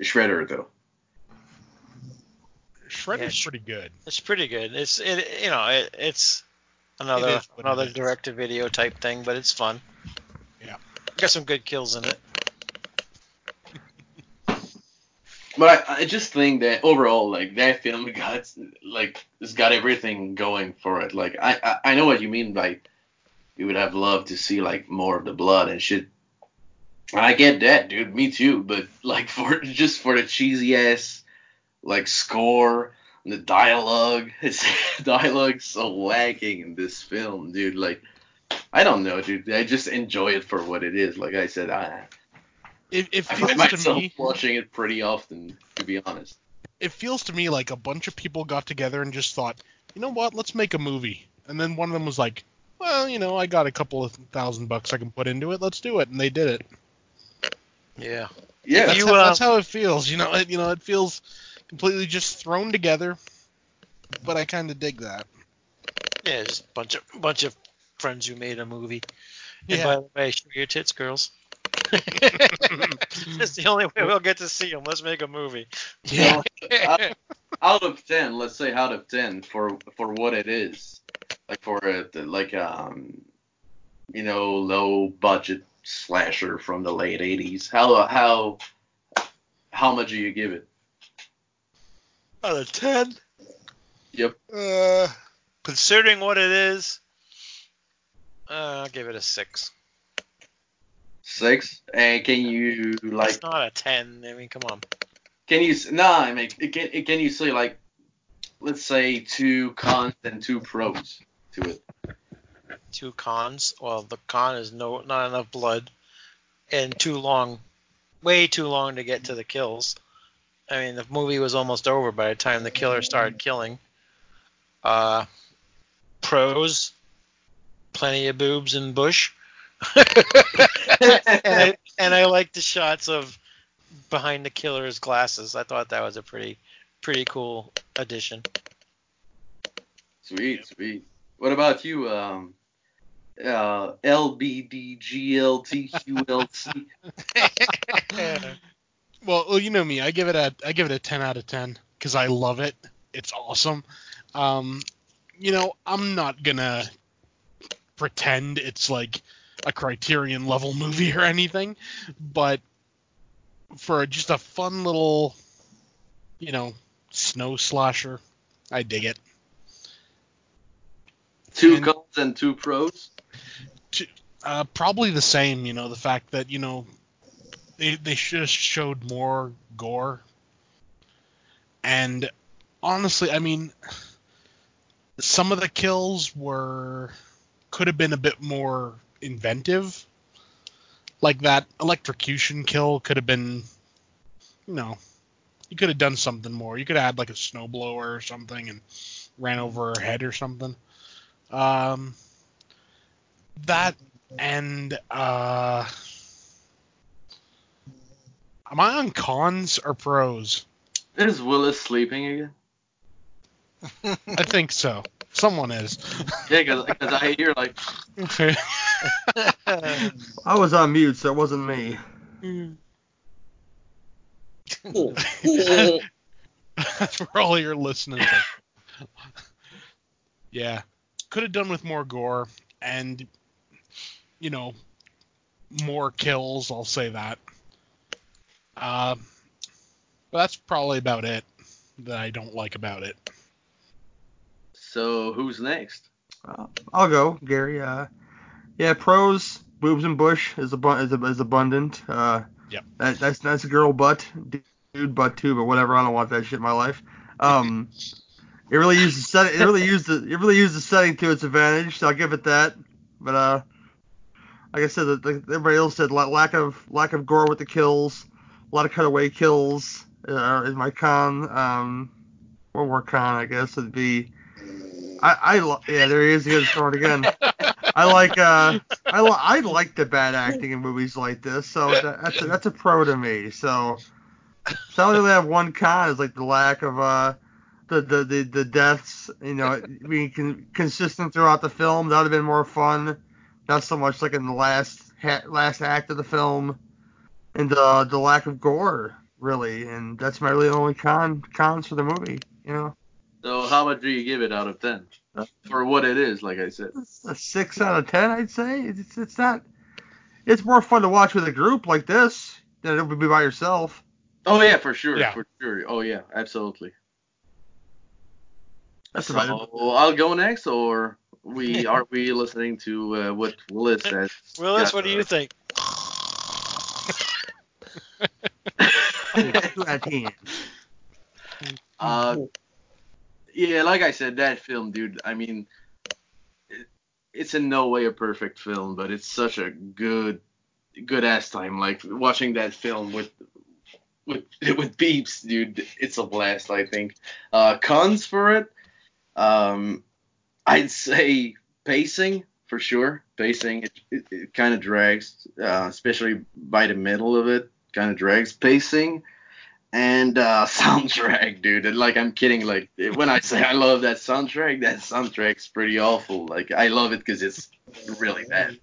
Shredder though. Shredder's Yeah, pretty good. It's pretty good. It's it you know it, it's another is it another is. direct to video type thing, but it's fun. Yeah. Got some good kills in it. But I, I just think that overall, like that film got like it's got everything going for it. Like I, I I know what you mean by you would have loved to see like more of the blood and shit. I get that, dude. Me too. But like for just for the cheesy ass like score and the dialogue, it's dialogue so lacking in this film, dude. Like I don't know, dude. I just enjoy it for what it is. Like I said, I It, it I find to myself me watching it pretty often, to be honest. it feels to me like a bunch of people got together and just thought, you know what, let's make a movie. And then one of them was like, well, you know, I got a couple of thousand bucks I can put into it. Let's do it. And they did it. Yeah. Yeah. That's, You, how, uh, that's how it feels. You know, it, you know, it feels completely just thrown together. But I kind of dig that. Yeah, just a bunch of bunch of friends who made a movie. And Yeah. by the way, show your tits, girls. That's the only way we'll get to see them. Let's make a movie. Yeah. out of ten, let's say out of ten for for what it is, like for a like um, you know, low budget slasher from the late '80s. How how how much do you give it? Out of ten. Yep. Uh, considering what it is, uh, I'll give it a six. Six. And can you like It's not a ten. I mean, come on. can you s- nah? I mean, can can you say like let's say two cons and two pros to it? Two cons. Well, the con is no not enough blood, and too long, way too long to get to the kills. I mean, the movie was almost over by the time the killer started killing. Uh, pros, plenty of boobs and bush. and, I, and I like the shots of behind the killer's glasses. I thought that was a pretty pretty cool addition. Sweet, sweet. What about you, um, uh, LBDGLTQLC? Well, well, you know me. I give it a I give it a 10 out of 10 because I love it. It's awesome. Um, you know, I'm not gonna pretend it's like a Criterion level movie or anything, but for just a fun little, you know, snow slasher, I dig it. Two And- cons and two pros. Uh, probably the same. You know, the fact that you know they they have showed more gore. And honestly, I mean, some of the kills were could have been a bit more inventive. Like that electrocution kill could have been, you know, you could have done something more. You could have had like a snowblower or something and ran over her head or something. Um, that and uh, am I on cons or pros? Is Willis sleeping again? I think so. Someone is. Yeah, because I hear like I was on mute, so it wasn't me. For all your listeners. yeah. Could have done with more gore and, you know, more kills, I'll say that. Uh, but that's probably about it that I don't like about it. So who's next? Uh, I'll go, Gary. Uh, yeah, pros, boobs and bush is, abu- is, is abundant. Uh, Yep. That, that's that's a girl butt, dude butt too, but whatever. I don't want that shit in my life. Um, it really used the set. It really used the. It really used the setting to its advantage. So I'll give it that. But uh, like I said, the, the, everybody else said lack of lack of gore with the kills, a lot of cutaway kills uh, is my con. Um, one more con, I guess, would be. I, I li- yeah, there he is. He got again. I like uh, I, li- I like the bad acting in movies like this, so that, that's a, that's a pro to me. So, so I only have one con is like the lack of uh, the the the, the deaths, you know, being con- consistent throughout the film. That would have been more fun. Not so much like in the last ha- last act of the film, and the the lack of gore really, and that's my really only con cons for the movie. You know, So how much do you give it out of ten? Uh, for what it is, like I said. a six out of ten, I'd say. It's it's not. It's more fun to watch with a group like this than it would be by yourself. Oh yeah, for sure, Yeah. for sure. Oh yeah, absolutely. That's so about. I'll go next, or we are we listening to uh, what Willis says? Willis, what do you think? Two at hand. Uh, yeah, like I said, that film, dude. I mean, it, it's in no way a perfect film, but it's such a good, good ass time. Like watching that film with, with with beeps, dude. It's a blast. I think. Uh, cons for it. Um, I'd say pacing for sure. Pacing, it, it, it kind of drags, uh, especially by the middle of it. Kind of drags pacing and uh, soundtrack, dude. And like I'm kidding. Like when I say I love that soundtrack, that soundtrack's pretty awful. Like I love it because it's really bad.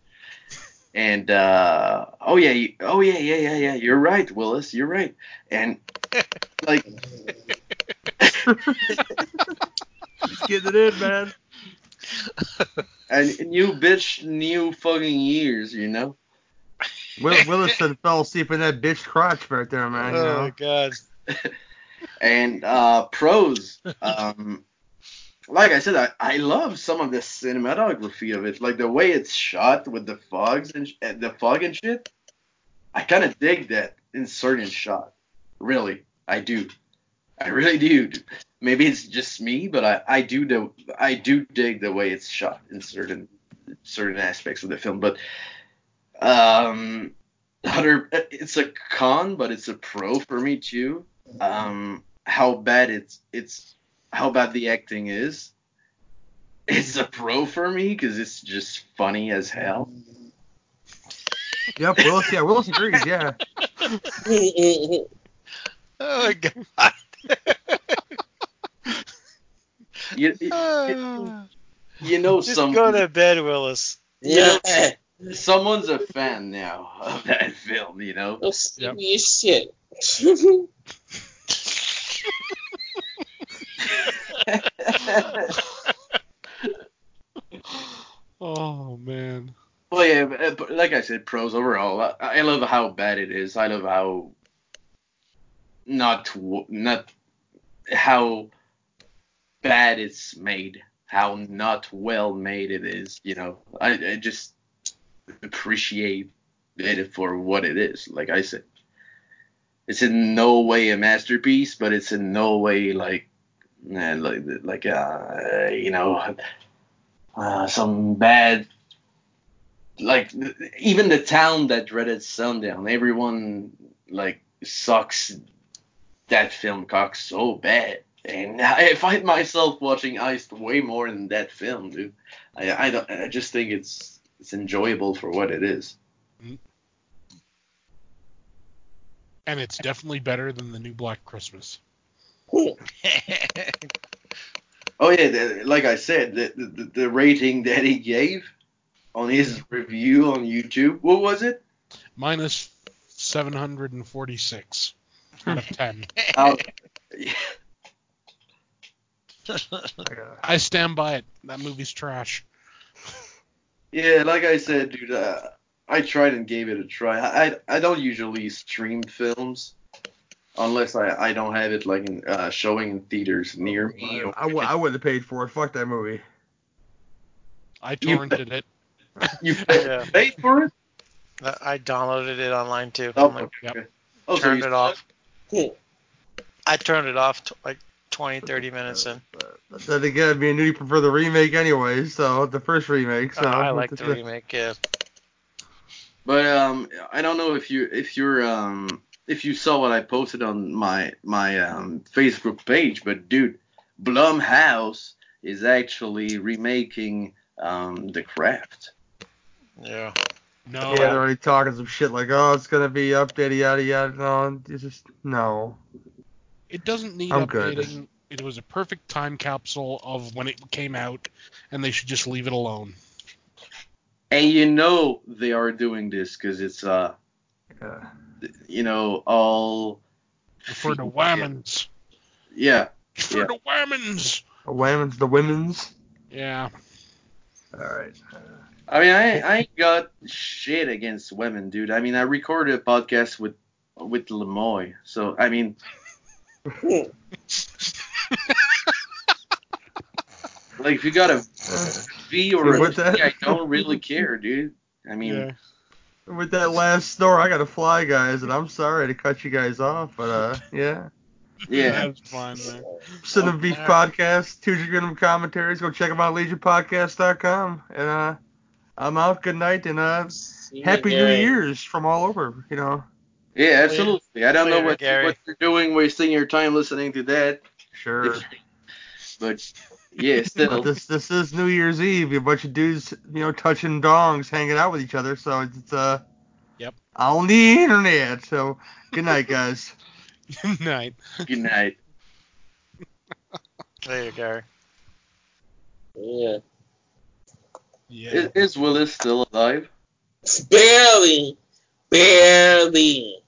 And uh, oh yeah, oh yeah, yeah, yeah, yeah. You're right, Willis. You're right. And like Just getting it in, man. and new bitch, new fucking years, you know. Will, Willis said fell asleep in that bitch crotch right there, man. You Oh know? God. and uh, pros. Um, like I said, I, I love some of the cinematography of it, like the way it's shot with the fogs and sh- the fog and shit. I kind of dig that in certain shot. Really, I do. I really do. Maybe it's just me, but I, I do the I do dig the way it's shot in certain certain aspects of the film. But um, other it's a con, but it's a pro for me too um, how bad it's it's how bad the acting is. It's a pro for me because it's just funny as hell. Yep, Willis. Yeah, Willis agrees. Yeah. Oh my God. You, you, you know Just some go to bed, Willis. yeah. someone's a fan now of that film. You know. No serious shit. Oh man. Well, yeah, but, uh, but like I said, pros overall. I, I love how bad it is. I love how not w- not how bad it's made. How not well made it is. You know, I, I just appreciate it for what it is. Like I said, it's in no way a masterpiece, but it's in no way like like like uh you know uh, some bad like even the town that dreaded sundown everyone like sucks that film cock so bad and i find myself watching Iced way more than that film dude. I i, don't, I just think it's it's enjoyable for what it is. Mm-hmm. And it's definitely better than the new Black Christmas. oh yeah the, like i said the, the the rating that he gave on his review on youtube what was it? Minus 746 out of 10. Out- oh, I stand by it. That movie's trash. Yeah, like I said, dude, uh, I tried and gave it a try. I, I, I don't usually stream films unless I, I don't have it like in, uh, showing in theaters near me. I, Or, I, w- I wouldn't have paid for it. Fuck that movie. I You- torrented it. you Yeah. paid for it? I downloaded it online too. Oh, I'm like, Yep. Oh, turned you- it off. Cool. I turned it off t- like 20, 30 minutes in. But then again, me and Nudie prefer the remake anyway, so the first remake. So Oh, I like the remake. Yeah. But um, I don't know if you if you're um if you saw what I posted on my my um Facebook page, but dude, Blumhouse is actually remaking um The Craft. Yeah. No. Yeah, they're already talking some shit like, oh, it's gonna be updated, yada yada. No, it's just no. It doesn't need I'm good. updating. It was a perfect time capsule of when it came out, and they should just leave it alone. And you know they are doing this because it's uh Uh, you know all For the women's. yeah For Yeah. the women's. the women's, the women's. Yeah. All right. I mean I I ain't got shit against women dude I mean I recorded a podcast with with Lemoy so I mean like if you got a V or a With that- I don't really care dude I mean Yeah. With that last snore, I gotta fly, guys, and I'm sorry to cut you guys off, but uh, yeah. yeah That's fine, man. Cinema Beef Podcast, two random commentaries. Go check them out, LegionPodcast.com. And uh, I'm out. Good night, and uh, Happy New Year's from all over. You know, yeah absolutely I don't know what Gary. what you're doing wasting your time listening to that sure. But yeah, But still. this this is New Year's Eve. A bunch of dudes, you know, touching dongs, hanging out with each other. So it's uh. Yep. On the internet. So good night, guys. Good night. Good night. There you go. Yeah. Yeah. Is, is Willis still alive? Barely. Barely.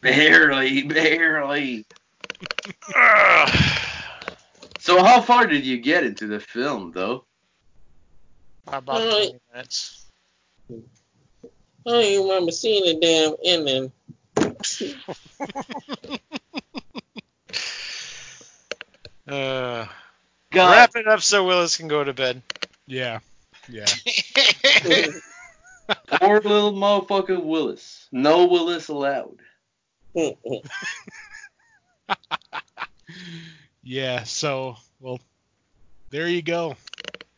Barely, barely. So how far did you get into the film, though? About Alright. 20 minutes. I don't even remember seeing the damn ending. Uh, God, wrap it up so Willis can go to bed. Yeah. Yeah. poor little motherfucker Willis. No Willis allowed. Yeah. So, well, there you go.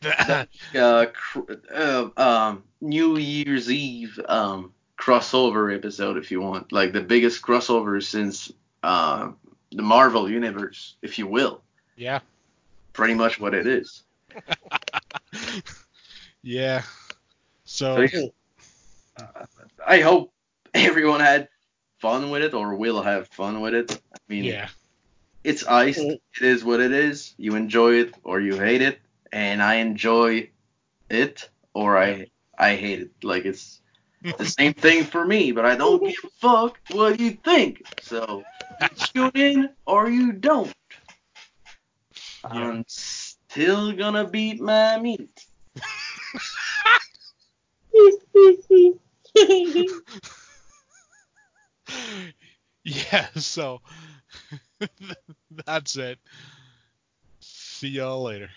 Uh, cr- uh, um, New Year's Eve um crossover episode, if you want, like the biggest crossover since uh the Marvel universe, if you will. yeah. Pretty much what it is. Yeah. So, So, uh, I hope everyone had fun with it or will have fun with it. I mean, yeah. it's iced. Mm-hmm. It is what it is. You enjoy it or you hate it, and I enjoy it or I I hate it. Like it's the same thing for me, but I don't give a fuck what you think. So you tune in or you don't. Yeah. I'm still gonna beat my meat. yeah. So, that's it. See y'all later.